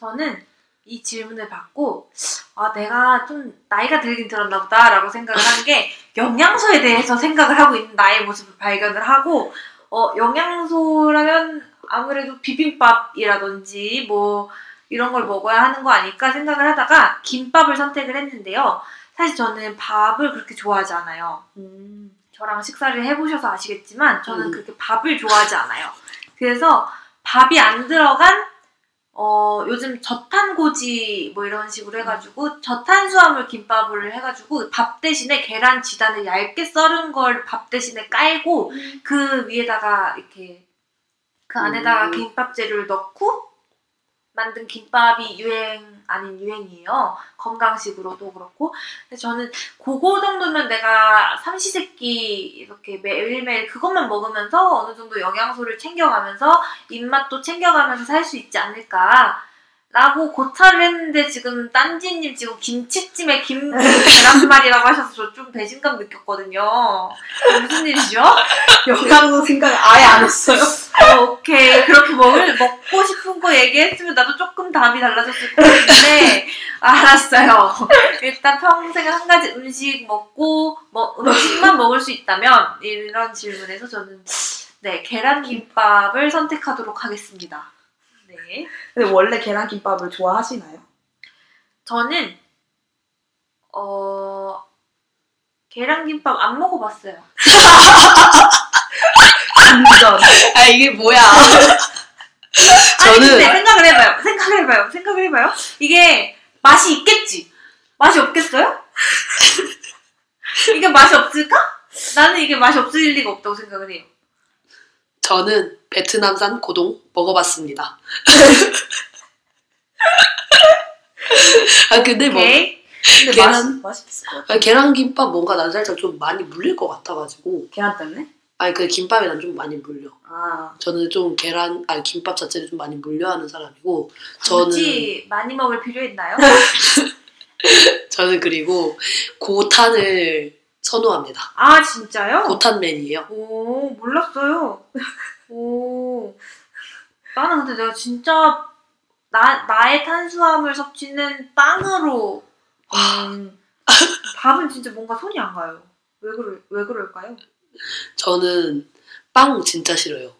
저는 이 질문을 받고 아 내가 좀 나이가 들긴 들었나 보다라고 생각을 한 게 영양소에 대해서 생각을 하고 있는 나의 모습을 발견을 하고 어 영양소라면 아무래도 비빔밥이라든지 뭐 이런 걸 먹어야 하는 거 아닐까 생각을 하다가 김밥을 선택을 했는데요. 사실 저는 밥을 그렇게 좋아하지 않아요. 음. 저랑 식사를 해보셔서 아시겠지만 저는 음. 그렇게 밥을 좋아하지 않아요. 그래서 밥이 안 들어간 어 요즘 저탄고지 뭐 이런 식으로 해가지고 저탄수화물 김밥을 해가지고 밥 대신에 계란 지단을 얇게 썰은 걸 밥 대신에 깔고 그 위에다가 이렇게 그 안에다가 음. 김밥 재료를 넣고 만든 김밥이 유행 아닌 유행이에요. 건강식으로도 그렇고. 저는 그거 정도면 내가 삼시세끼 이렇게 매일매일 그것만 먹으면서 어느 정도 영양소를 챙겨가면서 입맛도 챙겨가면서 살 수 있지 않을까. 라고 고찰을 했는데 지금 딴지님 지금 김치찜에 김 계란말이라고 하셔서 저 좀 배신감 느꼈거든요. 무슨 일이죠? 영양소 생각 아예 안 했어요. 어, 오케이. 그렇게 먹을, 먹고 싶은 거 얘기했으면 나도 조금 답이 달라졌을 것 같은데, 알았어요. 일단 평생에 한 가지 음식 먹고, 뭐, 음식만 먹을 수 있다면, 이런 질문에서 저는, 네, 계란김밥을 선택하도록 하겠습니다. 네. 근데 원래 계란김밥을 좋아하시나요? 저는, 어, 계란김밥 안 먹어봤어요. 완전. 아 이게 뭐야? 아니 저는 근데 생각을 해봐요. 생각을 해봐요. 생각을 해봐요. 이게 맛이 있겠지. 맛이 없겠어요? 이게 맛이 없을까? 나는 이게 맛이 없을 리가 없다고 생각을 해요. 저는 베트남산 고동 먹어봤습니다. 아 근데 뭐 오케이. 근데 계란? 맛, 맛있을 것 같아. 아, 계란 김밥 뭔가 난 살짝 좀 많이 물릴 것 같아가지고 계란 때문에? 아니 그 김밥이 난 좀 많이 물려. 아, 저는 좀 계란 아니 김밥 자체를 좀 많이 물려하는 사람이고 저는 굳이 많이 먹을 필요 있나요? 저는 그리고 고탄을 선호합니다. 아 진짜요? 고탄맨이에요. 오 몰랐어요. 오 나는 근데 내가 진짜 나 나의 탄수화물 섭취는 빵으로 음, 밥은 진짜 뭔가 손이 안 가요. 왜 그럴 왜 그럴까요? 저는 빵 진짜 싫어요.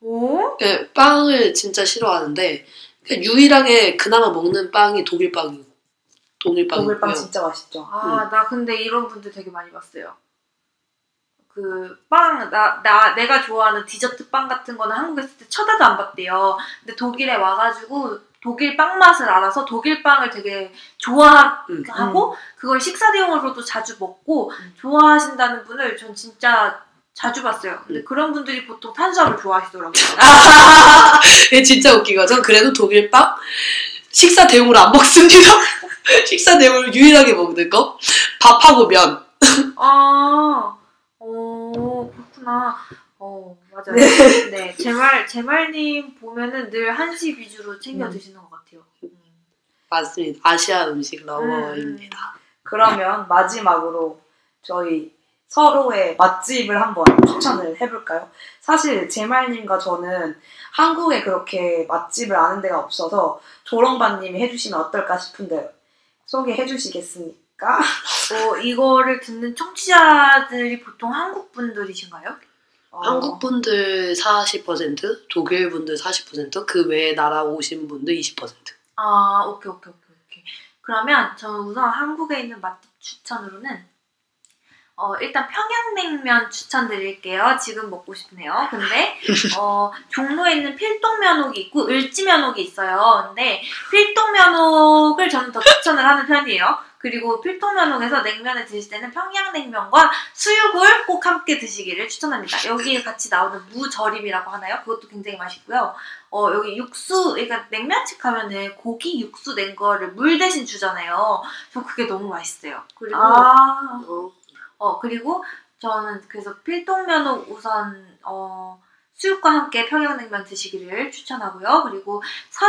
오 네, 빵을 진짜 싫어하는데 그냥 유일하게 그나마 먹는 빵이 독일 빵이고 독일 빵이고요. 독일빵 진짜 맛있죠. 아, 나 근데 이런 분들 되게 많이 봤어요. 그, 빵, 나, 나, 내가 좋아하는 디저트 빵 같은 거는 한국에 있을 때 쳐다도 안 봤대요. 근데 독일에 와가지고 독일 빵 맛을 알아서 독일 빵을 되게 좋아하고, 음. 그걸 식사 대용으로도 자주 먹고, 음. 좋아하신다는 분을 전 진짜 자주 봤어요. 근데 음. 그런 분들이 보통 탄수화물 좋아하시더라고요. 진짜 웃기고 전 그래도 독일 빵 식사 대용으로 안 먹습니다. 식사 대용으로 유일하게 먹는 거 밥하고 면. 아, 어, 그렇구나. 어, 맞아요. 네, 제말, 제말님 보면은 늘 한식 위주로 챙겨 음. 드시는 것 같아요. 음. 맞습니다. 아시아 음식 러버입니다. 그러면 마지막으로 저희 서로의 맛집을 한번 추천을 해볼까요? 사실 제말님과 저는 한국에 그렇게 맛집을 아는 데가 없어서 조롱반님이 해주시면 어떨까 싶은데 소개해 주시겠습니까? 어, 이거를 듣는 청취자들이 보통 한국 분들이신가요? 어, 한국 분들 40%, 독일 분들 40%, 그 외에 나라 오신 분들 20%. 아, 오케이, 오케이, 오케이, 오케이. 그러면 저는 우선 한국에 있는 맛집 추천으로는 어, 일단 평양냉면 추천드릴게요. 지금 먹고 싶네요. 근데 어, 종로에 있는 필동면옥이 있고 을지면옥이 있어요. 근데 필동면옥을 저는 더 추천을 하는 편이에요. 그리고 필동면옥에서 냉면을 드실 때는 평양냉면과 수육을 꼭 함께 드시기를 추천합니다. 여기에 같이 나오는 무절임이라고 하나요? 그것도 굉장히 맛있고요. 어, 여기 육수, 그러니까 냉면집 가면은 고기 육수 낸 거를 물 대신 주잖아요. 저 그게 너무 맛있어요. 그리고 아, 어, 어 그리고 저는 그래서 필동면옥 우선 어 수육과 함께 평양냉면 드시기를 추천하고요. 그리고 선,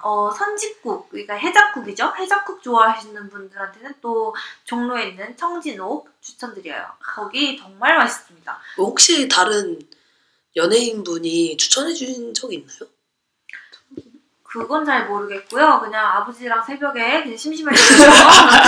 어, 선짓국, 그러니까 해장국이죠. 해장국 좋아하시는 분들한테는 또 종로에 있는 청진옥 추천드려요. 거기 정말 맛있습니다. 혹시 다른 연예인 분이 추천해 주신 적 있나요? 그건 잘 모르겠고요. 그냥 아버지랑 새벽에 그냥 심심할 때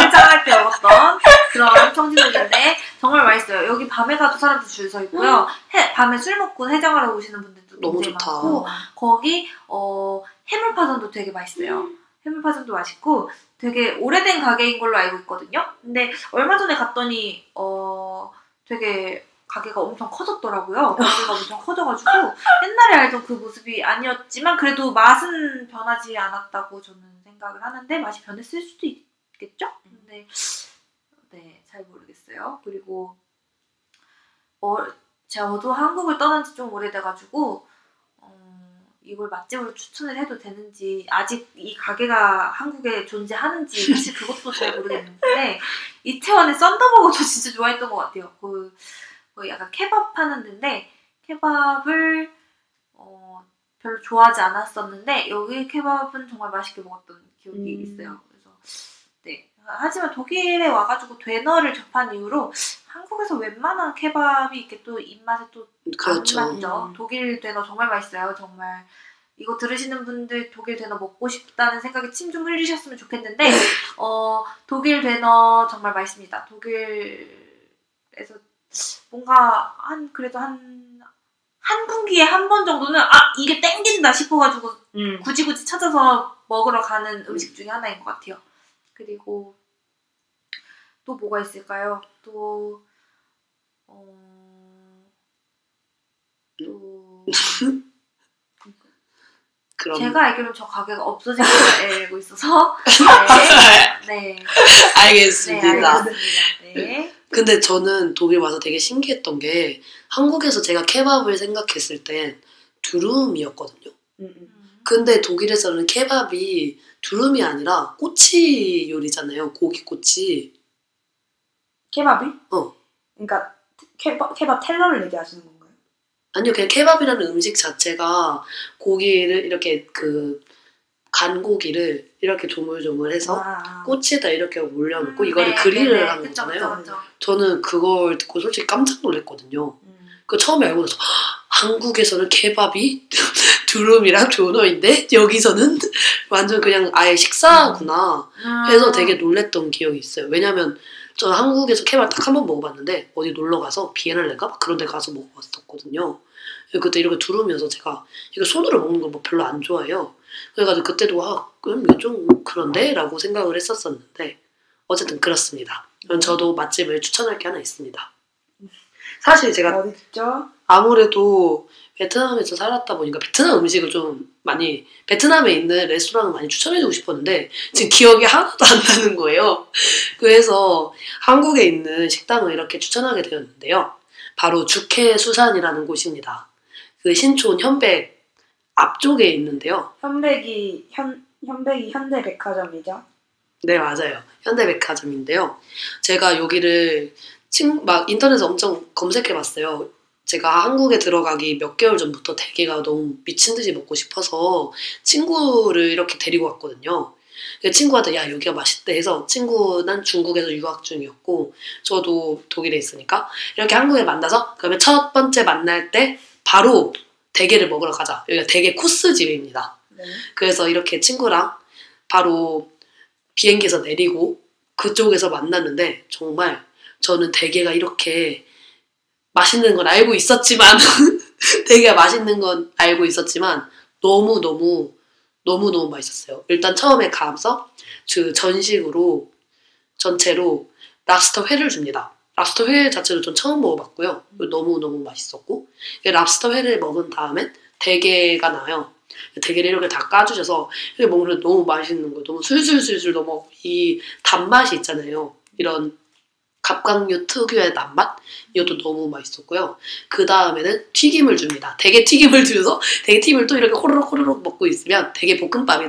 해장할 때 먹었던 그런 청진옥인데 정말 맛있어요. 여기 밤에 가도 사람들 줄 서 있고요. 해, 밤에 술 먹고 해장하러 오시는 분들도 너무 굉장히 좋다. 많고 거기 어, 해물파전도 되게 맛있어요. 해물파전도 맛있고 되게 오래된 가게인 걸로 알고 있거든요. 근데 얼마 전에 갔더니 어 되게 가게가 엄청 커졌더라고요. 가게가 엄청 커져가지고 옛날에 알던 그 모습이 아니었지만 그래도 맛은 변하지 않았다고 저는 생각을 하는데 맛이 변했을 수도 있겠죠? 근데 네, 잘 모르겠어요. 그리고 어, 저도 한국을 떠난 지 좀 오래돼가지고 어, 이걸 맛집으로 추천을 해도 되는지 아직 이 가게가 한국에 존재하는지 사실 그것도 잘 모르겠는데 이태원의 썬더버거 저 진짜 좋아했던 것 같아요. 그, 그 약간 케밥 하는 데인데 케밥을 어, 별로 좋아하지 않았었는데 여기 케밥은 정말 맛있게 먹었던 기억이 음. 있어요. 하지만 독일에 와가지고 되너를 접한 이후로 한국에서 웬만한 케밥이 이렇게 또 입맛에 또 그렇죠. 맞죠. 음. 독일 되너 정말 맛있어요. 정말 이거 들으시는 분들 독일 되너 먹고 싶다는 생각에 침 좀 흘리셨으면 좋겠는데 어 독일 되너 정말 맛있습니다. 독일에서 뭔가 한 그래도 한 한 분기에 한 번 정도는 아 이게 땡긴다 싶어가지고 음. 굳이 굳이 찾아서 먹으러 가는 음식 중에 하나인 것 같아요. 그리고 또 뭐가 있을까요? 또 어, 또 그럼 제가 알기로는 저 가게가 없어진 걸로 알고 있어서 네, 네, 네, 알겠습니다. 알겠습니다. 네. 근데 저는 독일 와서 되게 신기했던 게 한국에서 제가 케밥을 생각했을 땐 두rum이었거든요. 음, 음. 근데 독일에서는 케밥이 두rum이 아니라 꼬치 요리잖아요. 고기 꼬치. 케밥이? 어. 그러니까 케밥, 케밥 텔러를 얘기하시는 건가요? 아니요, 그냥 케밥이라는 음식 자체가 고기를 이렇게 그 간고기를 이렇게 조물조물해서 아, 꼬치에다 이렇게 올려놓고 음, 이거를 네, 그릴을 네, 네. 한 그쵸, 거잖아요. 그쵸, 그쵸. 저는 그걸 듣고 솔직히 깜짝 놀랐거든요. 음. 그 처음에 알고 나서 한국에서는 케밥이 두rum이랑 조너인데 여기서는 완전 그냥 아예 식사구나 해서 음. 되게 놀랬던 기억이 있어요. 왜냐면 저는 한국에서 케밥 딱 한 번 먹어봤는데 어디 놀러 가서 비엔날레가 막 그런 데 가서 먹어봤었거든요. 그때 이렇게 두루면서 제가 이거 손으로 먹는 거 뭐 별로 안 좋아해요. 그래가지고 그때도 아 그럼 이게 좀 그런데? 라고 생각을 했었었는데 어쨌든 그렇습니다. 그럼 저도 맛집을 추천할 게 하나 있습니다. 사실 제가? 아무래도 베트남에서 살았다 보니까 베트남 음식을 좀 많이 베트남에 있는 레스토랑을 많이 추천해주고 싶었는데 지금 기억이 하나도 안 나는 거예요. 그래서 한국에 있는 식당을 이렇게 추천하게 되었는데요. 바로 죽해수산이라는 곳입니다. 그 신촌 현백 앞쪽에 있는데요. 현백이 현 현백이 현대백화점이죠. 네 맞아요. 현대백화점인데요. 제가 여기를 친, 막 인터넷에 엄청 검색해봤어요. 제가 한국에 들어가기 몇 개월 전부터 대게가 너무 미친 듯이 먹고 싶어서 친구를 이렇게 데리고 왔거든요. 그 친구한테 야 여기가 맛있대 해서 친구는 중국에서 유학 중이었고 저도 독일에 있으니까 이렇게 한국에 만나서 그러면 첫 번째 만날 때 바로 대게를 먹으러 가자. 여기가 대게 코스 집입니다. 네. 그래서 이렇게 친구랑 바로 비행기에서 내리고 그쪽에서 만났는데 정말 저는 대게가 이렇게 맛있는 건 알고 있었지만 대게가 맛있는 건 알고 있었지만 너무 너무 너무 너무 맛있었어요. 일단 처음에 가서 그 전식으로 전체로 랍스터 회를 줍니다. 랍스터 회 자체를 전 처음 먹어봤고요. 너무 너무 맛있었고 이 랍스터 회를 먹은 다음엔 대게가 나요. 대게를 이렇게 다 까주셔서 먹으면 너무 맛있는 거예요. 너무 술술술술 너무 이 단맛이 있잖아요. 이런 갑각류 특유의 단맛 이것도 너무 맛있었고요. 그 다음에는 튀김을 줍니다. 대게 튀김을 주셔서 대게 튀김을 또 이렇게 호로록 호로록 먹고 있으면 대게 볶음밥이.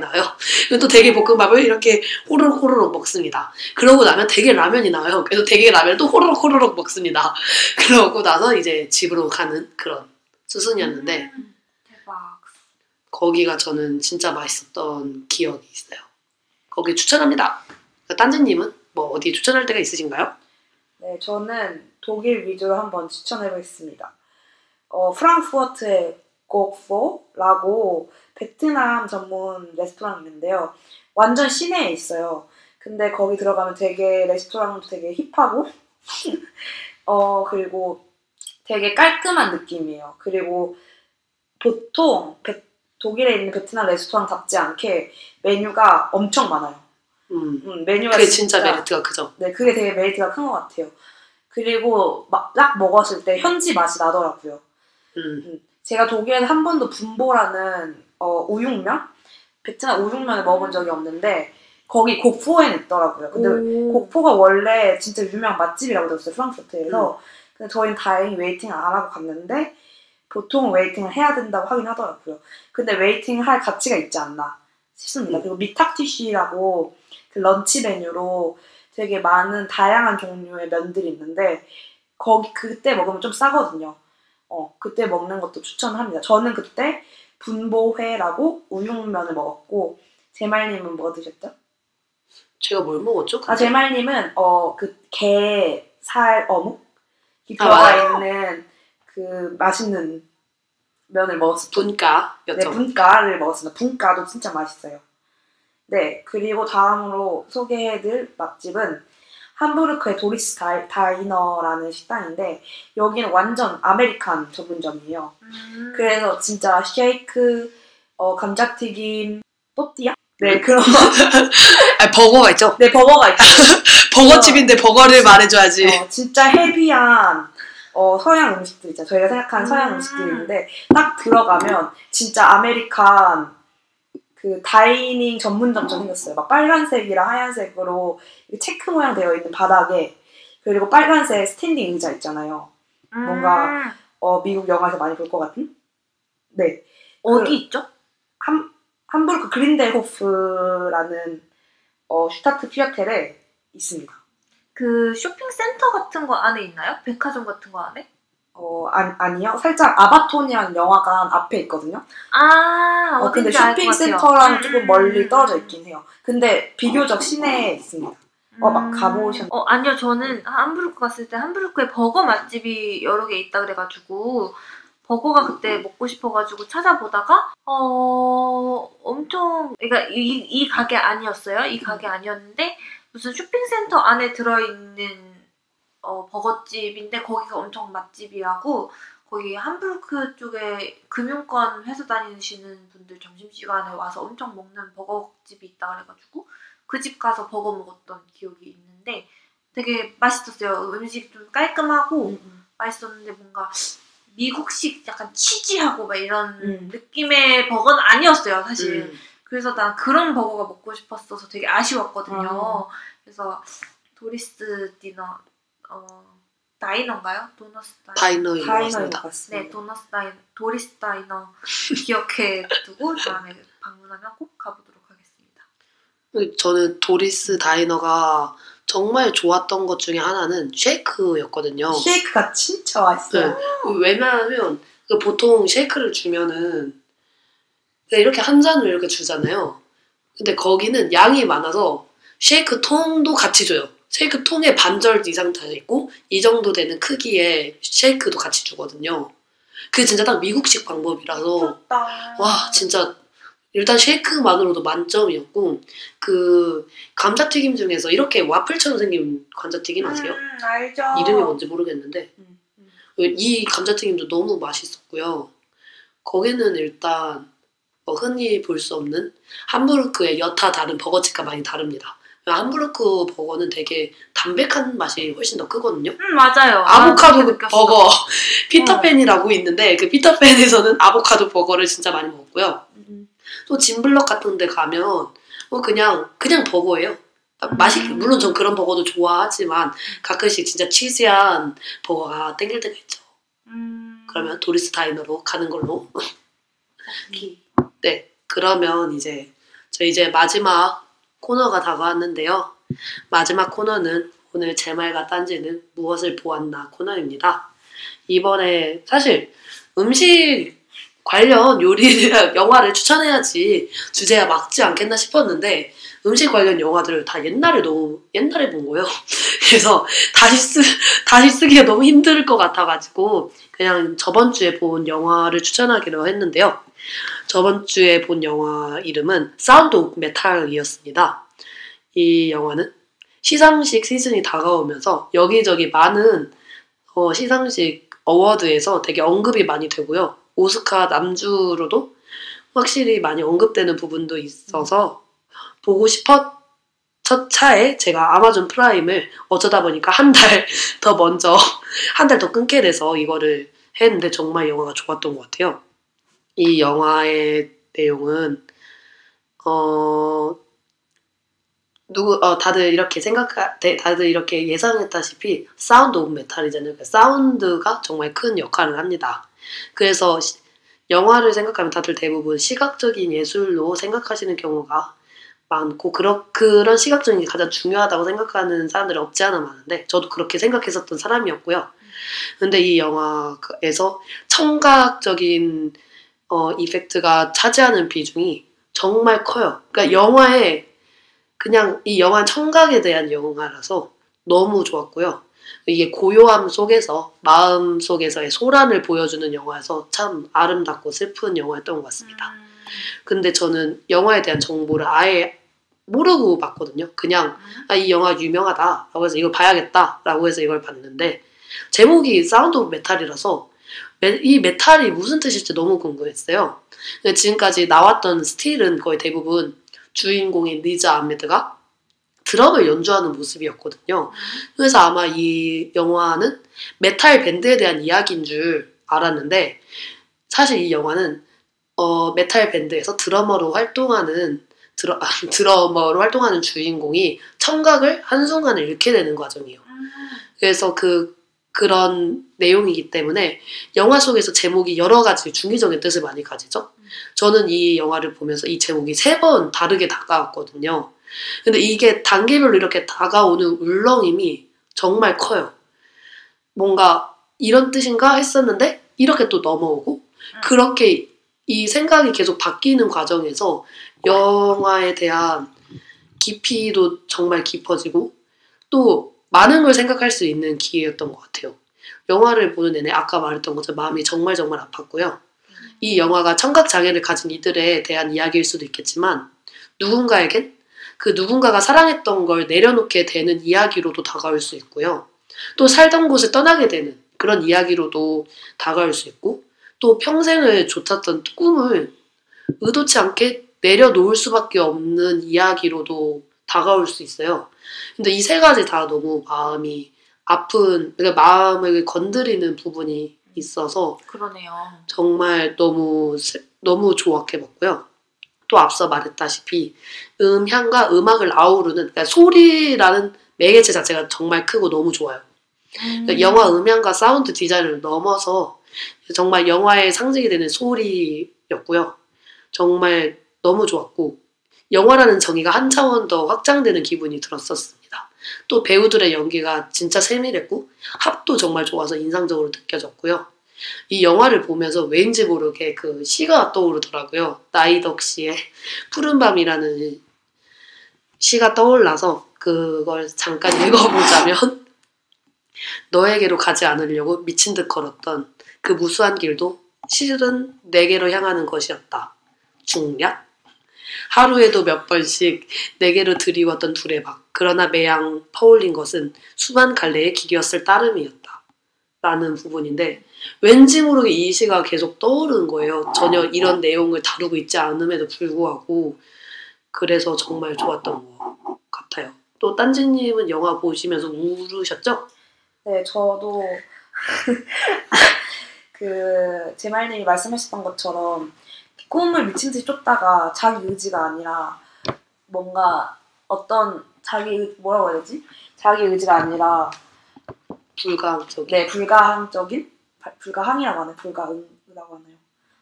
그리고 또 대게 볶음밥을 이렇게 호로록 호로록 먹습니다. 그러고 나면 대게 라면이 나와요. 그래서 대게 라면을 또 호로록 호로록 먹습니다. 그러고 나서 이제 집으로 가는 그런 수순이었는데 음, 대박. 거기가 저는 진짜 맛있었던 기억이 있어요. 거기 추천합니다. 딴지님은 뭐 어디 추천할 데가 있으신가요? 네, 저는 독일 위주로 한번 추천해보겠습니다. 어, 프랑크푸르트의 곡포라고 베트남 전문 레스토랑이 있는데요. 완전 시내에 있어요. 근데 거기 들어가면 되게 레스토랑도 되게 힙하고, 어, 그리고 되게 깔끔한 느낌이에요. 그리고 보통 베- 독일에 있는 베트남 레스토랑답지 않게 메뉴가 엄청 많아요. 음, 음, 메뉴가 그게 진짜 메리트가 크죠. 네, 그게 되게 메리트가 큰 것 같아요. 그리고 막 딱 먹었을 때 현지 맛이 나더라고요. 음, 제가 독일에서 한 번도 분보라는 어, 우육면? 베트남 우육면을 먹어본 적이 없는데 거기 곡포에는 있더라고요. 근데 오. 곡포가 원래 진짜 유명한 맛집이라고 들었어요. 프랑크푸르트에서. 음. 근데 저희는 다행히 waiting을 안 하고 갔는데 보통 waiting을 해야 된다고 하긴 하더라고요. 근데 waiting 할 가치가 있지 않나 싶습니다. 음. 그리고 Mittagstisch라고 그 런치 메뉴로 되게 많은 다양한 종류의 면들이 있는데 거기 그때 먹으면 좀 싸거든요. 어 그때 먹는 것도 추천합니다. 저는 그때 분보회라고 우육면을 먹었고 제말님은 뭐 드셨죠? 제가 뭘 먹었죠? 아 제말님은 어 그 게살 어묵 이 아, 들어가 맞아요. 있는 그 맛있는 면을 먹었었죠. 분가였죠. 네, 분가를 먹었습니다. 분가도 진짜 맛있어요. 네, 그리고 다음으로 소개해드릴 맛집은 함부르크의 도리스 다이- 다이너라는 식당인데 여기는 완전 American 전문점이에요. 음. 그래서 진짜 쉐이크, 어, 감자튀김, 또띠아? 네, 음. 그런 아 버거가 있죠. 네 버거가 있고 버거집인데 버거를 말해줘야지. 어, 진짜 heavy한 어, 서양 음식들 있잖아요. 저희가 생각하는 서양 음. 음식들이 있는데 딱 들어가면 진짜 American 그 dining 전문점처럼 생겼어요. 막 빨간색이랑 하얀색으로 체크 모양 되어 있는 바닥에 그리고 빨간색 standing 의자 있잖아요. 뭔가 음, 어, 미국 영화에서 많이 볼 것 같은? 네. 어디 있죠? 함, 함부르크 그린델호프라는 어, Stadtviertel에 있습니다. 그 쇼핑센터 같은 거 안에 있나요? 백화점 같은 거 안에? 어, 아, 아니요. 살짝 아바톤이라는 영화관 앞에 있거든요. 아, 어, 근데 알것 같아요. 쇼핑센터랑 조금 음, 멀리 음, 떨어져 음. 있긴 해요. 근데 비교적 시내에 있습니다. 어, 막 가보셨- 어, 아니요. 저는 함부르크 갔을 때 함부르크에 버거 맛집이 여러 개 있다 그래가지고 버거가 그때 먹고 싶어가지고 찾아보다가 어 엄청 그러니까 이, 이 가게 아니었어요. 이 가게 아니었는데 무슨 쇼핑센터 안에 들어있는 어, 버거집인데 거기가 엄청 맛집이라고 거기 함부르크 쪽에 금융권 회사 다니시는 분들 점심시간에 와서 엄청 먹는 버거집이 있다 그래가지고 그 집 가서 버거 먹었던 기억이 있는데 되게 맛있었어요. 음식 좀 깔끔하고 맛있었는데 뭔가 미국식 약간 치즈하고 막 이런 음. 느낌의 버거는 아니었어요, 사실. 음. 그래서 난 그런 버거가 먹고 싶었어서 되게 아쉬웠거든요. 어. 그래서 도리스 디너, 어, 다이너인가요? 도너스 다이너. 다이너인. 것 네. 도너스 다이너, 도리스 다이너 기억해 두고 다음에 방문하면 꼭 가보도록 하겠습니다. 저는 도리스 다이너가 정말 좋았던 것 중에 하나는 쉐이크였거든요. 쉐이크가 진짜 맛있어요. 네. 왜냐하면 그 보통 쉐이크를 주면은 이렇게 한 잔을 이렇게 주잖아요. 근데 거기는 양이 많아서 쉐이크 통도 같이 줘요. 쉐이크 통에 반절 이상 다 있고 이 정도 되는 크기의 쉐이크도 같이 주거든요. 그게 진짜 딱 미국식 방법이라서 미쳤다. 와 진짜 일단 쉐이크만으로도 만점이었고 그 감자튀김 중에서 이렇게 와플처럼 생긴 감자튀김 아세요? 음, 알죠. 이름이 뭔지 모르겠는데 음, 음. 이 감자튀김도 너무 맛있었고요. 거기는 일단 뭐 흔히 볼 수 없는 함부르크의 여타 다른 버거집과 많이 다릅니다. 함부르크 버거는 되게 담백한 맛이 훨씬 더 크거든요. 음, 맞아요. 아보카도 아. 버거 피터팬이라고 있는데 그 피터팬에서는 아보카도 버거를 진짜 많이 먹었고요. 음. 또 진블럭 같은 데 가면 뭐 그냥 그냥 버거예요. 맛이 음. 물론 전 그런 버거도 좋아하지만 가끔씩 진짜 치즈한 버거가 땡길 때가 있죠. 음, 그러면 도리스 다이너로 가는 걸로. 오케이. 네, 그러면 이제 저 이제 마지막 코너가 다가왔는데요. 마지막 코너는 오늘 제 말과 딴지는 무엇을 보았나 코너입니다. 이번에 사실 음식 관련 요리 영화를 추천해야지 주제가 맞지 않겠나 싶었는데 음식 관련 영화들을 다 옛날에 너무 옛날에 본 거예요. 그래서 다시 쓰 다시 쓰기가 너무 힘들 것 같아가지고 그냥 저번 주에 본 영화를 추천하기로 했는데요. 저번 주에 본 영화 이름은 사운드 오브 메탈이었습니다. 이 영화는 시상식 시즌이 다가오면서 여기저기 많은 어, 시상식 award에서 되게 언급이 많이 되고요. 오스카 남주로도 확실히 많이 언급되는 부분도 있어서 보고 싶었던 차에 제가 아마존 프라임을 어쩌다 보니까 한 달 더 먼저 한 달 더 끊게 돼서 이거를 했는데 정말 영화가 좋았던 것 같아요. 이 영화의 내용은 어 누구 어 다들 이렇게 생각 다들 이렇게 예상했다시피 사운드 오브 메탈이잖아요. 그 사운드가 정말 큰 역할을 합니다. 그래서 시- 영화를 생각하면 다들 대부분 시각적인 예술로 생각하시는 경우가 많고 그런 그런 시각적인 게 가장 중요하다고 생각하는 사람들이 없지 않아 많은데 저도 그렇게 생각했었던 사람이었고요. 근데 이 영화에서 청각적인 어, 이펙트가 차지하는 비중이 정말 커요. 그러니까 영화에 그냥 이 영화 청각에 대한 영화라서 너무 좋았고요. 이게 고요함 속에서 마음 속에서의 소란을 보여주는 영화여서 참 아름답고 슬픈 영화였던 것 같습니다. 음, 근데 저는 영화에 대한 정보를 아예 모르고 봤거든요. 그냥 아, 이 영화 유명하다라고 해서 이걸 봐야겠다라고 해서 이걸 봤는데 제목이 사운드 오브 메탈이라서 메- 이 메탈이 무슨 뜻일지 너무 궁금했어요. 지금까지 나왔던 스틸은 거의 대부분 주인공인 리즈 아메드가 드럼을 연주하는 모습이었거든요. 그래서 아마 이 영화는 메탈 밴드에 대한 이야기인 줄 알았는데 사실 이 영화는 어, 메탈 밴드에서 드러머로 활동하는 드러, 아, 드러머로 활동하는 주인공이 청각을 한순간에 잃게 되는 과정이에요. 음. 그래서 그 그런 내용이기 때문에 영화 속에서 제목이 여러 가지 중의적인 뜻을 많이 가지죠. 저는 이 영화를 보면서 이 제목이 세 번 다르게 다가왔거든요. 근데 이게 단계별로 이렇게 다가오는 울렁임이 정말 커요. 뭔가 이런 뜻인가 했었는데 이렇게 또 넘어오고 그렇게 이 생각이 계속 바뀌는 과정에서 영화에 대한 깊이도 정말 깊어지고 또 많은 걸 생각할 수 있는 기회였던 것 같아요. 영화를 보는 내내 아까 말했던 것처럼 마음이 정말 정말 아팠고요. 이 영화가 청각 장애를 가진 이들에 대한 이야기일 수도 있겠지만 누군가에겐 그 누군가가 사랑했던 걸 내려놓게 되는 이야기로도 다가올 수 있고요. 또 살던 곳을 떠나게 되는 그런 이야기로도 다가올 수 있고 또 평생을 좇았던 꿈을 의도치 않게 내려놓을 수밖에 없는 이야기로도 다가올 수 있어요. 근데 이 세 가지 다 너무 마음이 아픈, 그러니까 마음을 건드리는 부분이 있어서 그러네요. 정말 너무 세- 너무 좋았게 봤고요. 또 앞서 말했다시피 음향과 음악을 아우르는 그러니까 소리라는 매개체 자체가 정말 크고 너무 좋아요. 그러니까 영화 음향과 사운드 디자인을 넘어서 정말 영화의 상징이 되는 소리였고요. 정말 너무 좋았고 영화라는 정의가 한 차원 더 확장되는 기분이 들었었습니다. 또 배우들의 연기가 진짜 세밀했고 합도 정말 좋아서 인상적으로 느껴졌고요. 이 영화를 보면서 왠지 모르게 그 시가 떠오르더라고요. 나이덕 씨의 푸른 밤이라는 시가 떠올라서 그걸 잠깐 읽어보자면 너에게로 가지 않으려고 미친 듯 걸었던 그 무수한 길도 실은 내게로 향하는 것이었다. 중략? 하루에도 몇 번씩 내게로 드리웠던 두레박. 그러나 매양 퍼올린 것은 수만 갈래의 길이었을 따름이었다. 라는 부분인데 왠지 모르게 이 시가 계속 떠오르는 거예요. 전혀 이런 내용을 다루고 있지 않음에도 불구하고 그래서 정말 좋았던 것 같아요. 또 딴지님은 영화 보시면서 울으셨죠? 네, 저도 그 제말님이 말씀하셨던 것처럼 꿈을 미친 듯이 쫓다가 자기 의지가 아니라 뭔가 어떤 자기 의- 뭐라고 해야 되지? 자기 의지가 아니라 불가항적인 네 불가항적인 바- 불가항이라고 하나요? 불가응이라고 하나요?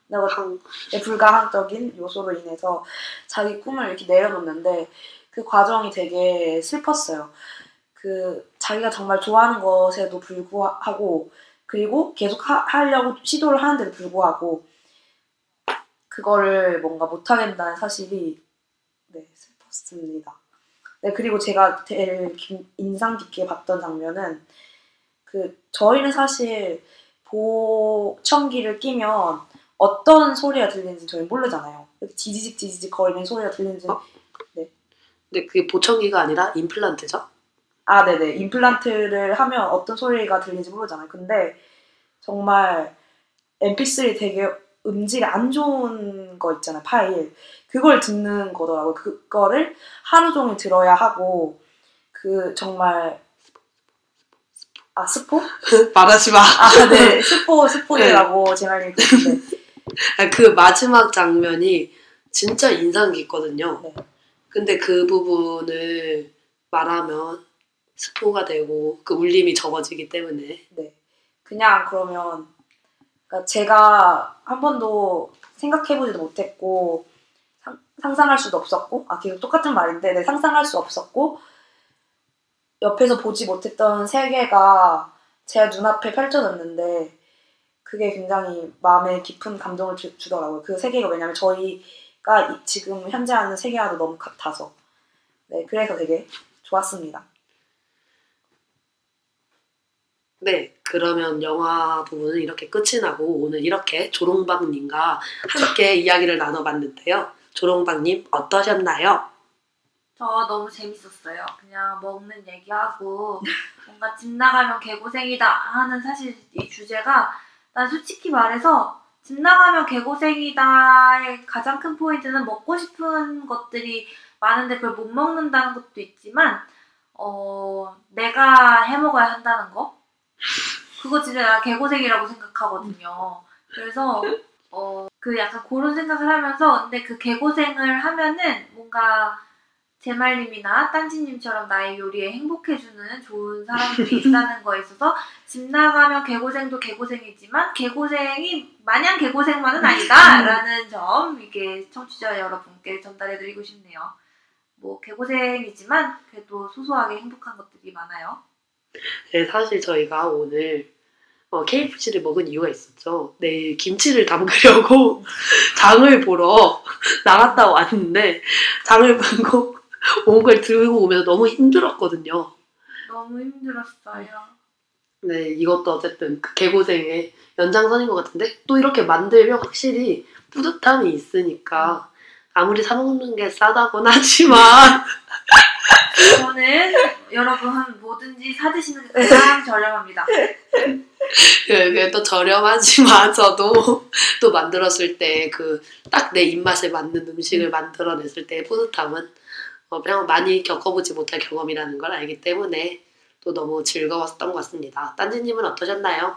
내가 항 네, 불가항적인 요소로 인해서 자기 꿈을 이렇게 내려놓는데 그 과정이 되게 슬펐어요. 그 자기가 정말 좋아하는 것에도 불구하고 그리고 계속 하, 하려고 시도를 하는데도 불구하고 그거를 뭔가 못하겠다는 사실이 네 슬펐습니다. 네 그리고 제가 제일 긴- 인상 깊게 봤던 장면은 그 저희는 사실 보청기를 끼면 어떤 소리가 들리는지 저희 모르잖아요. 지지직 지지직 거리는 소리가 들리는지 어? 근데 그게 보청기가 아니라 임플란트죠? 아 네네 임플란트를 하면 어떤 소리가 들리는지 모르잖아요. 근데 정말 MP3 되게 음질이 안 좋은 거 있잖아요 파일 그걸 듣는 거더라고요. 그거를 하루 종일 들어야 하고 그 정말 아 스포? 말하지 마. 아 네 스포 스포이라고 제 말이 그랬는데 그 마지막 장면이 진짜 인상 깊거든요. 네. 근데 그 부분을 말하면 스포가 되고 그 울림이 적어지기 때문에 네. 그냥 그러면 그러니까 제가 한 번도 생각해보지도 못했고 상, 상상할 수도 없었고 아 계속 똑같은 말인데 네, 상상할 수 없었고 옆에서 보지 못했던 세계가 제 눈앞에 펼쳐졌는데 그게 굉장히 마음에 깊은 감동을 주, 주더라고요. 그 세계가 왜냐면 저희가 이- 지금 현재 하는 세계와도 너무 같아서 네 그래서 되게 좋았습니다. 네 그러면 영화 부분은 이렇게 끝이 나고 오늘 이렇게 조롱박님과 함께 이야기를 나눠봤는데요. 조롱박님 어떠셨나요? 저 너무 재밌었어요. 그냥 먹는 얘기하고 뭔가 집 나가면 개고생이다 하는 사실 이 주제가 난 솔직히 말해서 집 나가면 개고생이다의 가장 큰 포인트는 먹고 싶은 것들이 많은데 그걸 못 먹는다는 것도 있지만 어 내가 해 먹어야 한다는 거 그거 진짜 나 개고생이라고 생각하거든요. 그래서 어, 그 약간 그런 생각을 하면서 근데 그 개고생을 하면은 뭔가 제말님이나 딴지님처럼 나의 요리에 행복해주는 좋은 사람들이 있다는 거에 있어서 집 나가면 개고생도 개고생이지만 개고생이 마냥 개고생만은 아니다라는 점 이게 청취자 여러분께 전달해드리고 싶네요. 뭐 개고생이지만 그래도 소소하게 행복한 것들이 많아요. 네, 사실 저희가 오늘 어, KFC를 먹은 이유가 있었죠. 내일 김치를 담그려고 장을 보러 나갔다 왔는데 장을 보고 온 걸 들고 오면서 너무 힘들었거든요. 너무 힘들었어요. 네, 이것도 어쨌든 그 개고생의 연장선인 것 같은데 또 이렇게 만들면 확실히 뿌듯함이 있으니까 아무리 사 먹는 게 싸다곤 하지만 저는 여러분 뭐든지 사드시는 게 가장 저렴합니다. 그게 또 저렴하지마저도 또 만들었을 때 그 딱 내 입맛에 맞는 음식을 만들어냈을 때의 뿌듯함은 어, 그냥 많이 겪어보지 못할 경험이라는 걸 알기 때문에 또 너무 즐거웠던 것 같습니다. 딴지님은 어떠셨나요?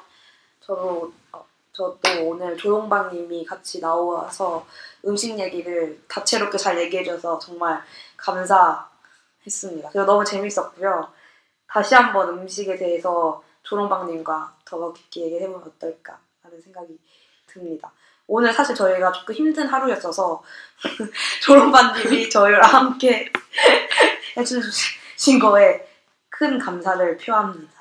저도 어, 저도 오늘 조용방님이 같이 나와서 음식 얘기를 다채롭게 잘 얘기해줘서 정말 감사 했습니다. 그래서 너무 재밌었고요. 다시 한번 음식에 대해서 조롱방님과 더 깊게 얘기해보면 어떨까 하는 생각이 듭니다. 오늘 사실 저희가 조금 힘든 하루였어서 조롱방님이 저희랑 함께 해주신 거에 큰 감사를 표합니다.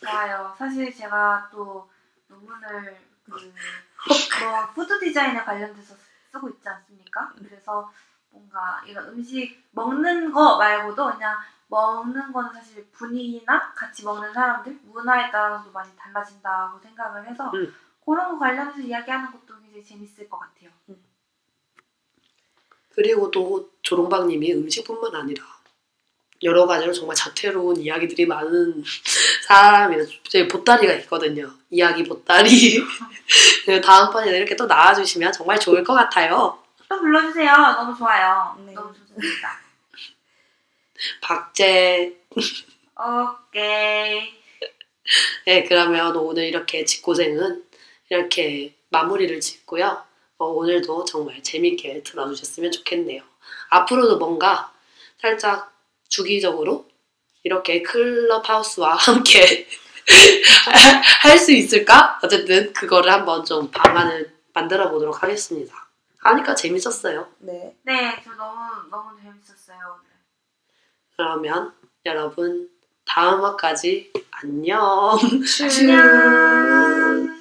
좋아요. 사실 제가 또 논문을 그뭐 푸드 디자인에 관련돼서 쓰고 있지 않습니까? 그래서 뭔가 이런 음식 먹는 거 말고도 그냥 먹는 거는 사실 분위기나 같이 먹는 사람들 문화에 따라서도 많이 달라진다고 생각을 해서 음. 그런 거 관련해서 이야기하는 것도 굉장히 재밌을 것 같아요. 그리고 또 조롱박님이 음식뿐만 아니라 여러 가지로 정말 자태로운 이야기들이 많은 사람이라 제 보따리가 있거든요. 이야기 보따리. 그래서 다음 번에 이렇게 또 나와주시면 정말 좋을 것 같아요. 또 불러주세요. 너무 좋아요. 네. 너무 좋습니다. 박제. 오케이. 네, 그러면 오늘 이렇게 집고생은 이렇게 마무리를 짓고요. 어, 오늘도 정말 재밌게 들어주셨으면 좋겠네요. 앞으로도 뭔가 살짝 주기적으로 이렇게 클럽하우스와 함께 할 수 있을까? 어쨌든 그거를 한번 좀 방안을 만들어 보도록 하겠습니다. 하니까 재밌었어요. 네. 네, 저 너무 너무 재밌었어요 오늘. 그러면 여러분 다음 화까지 안녕. 음. 안녕.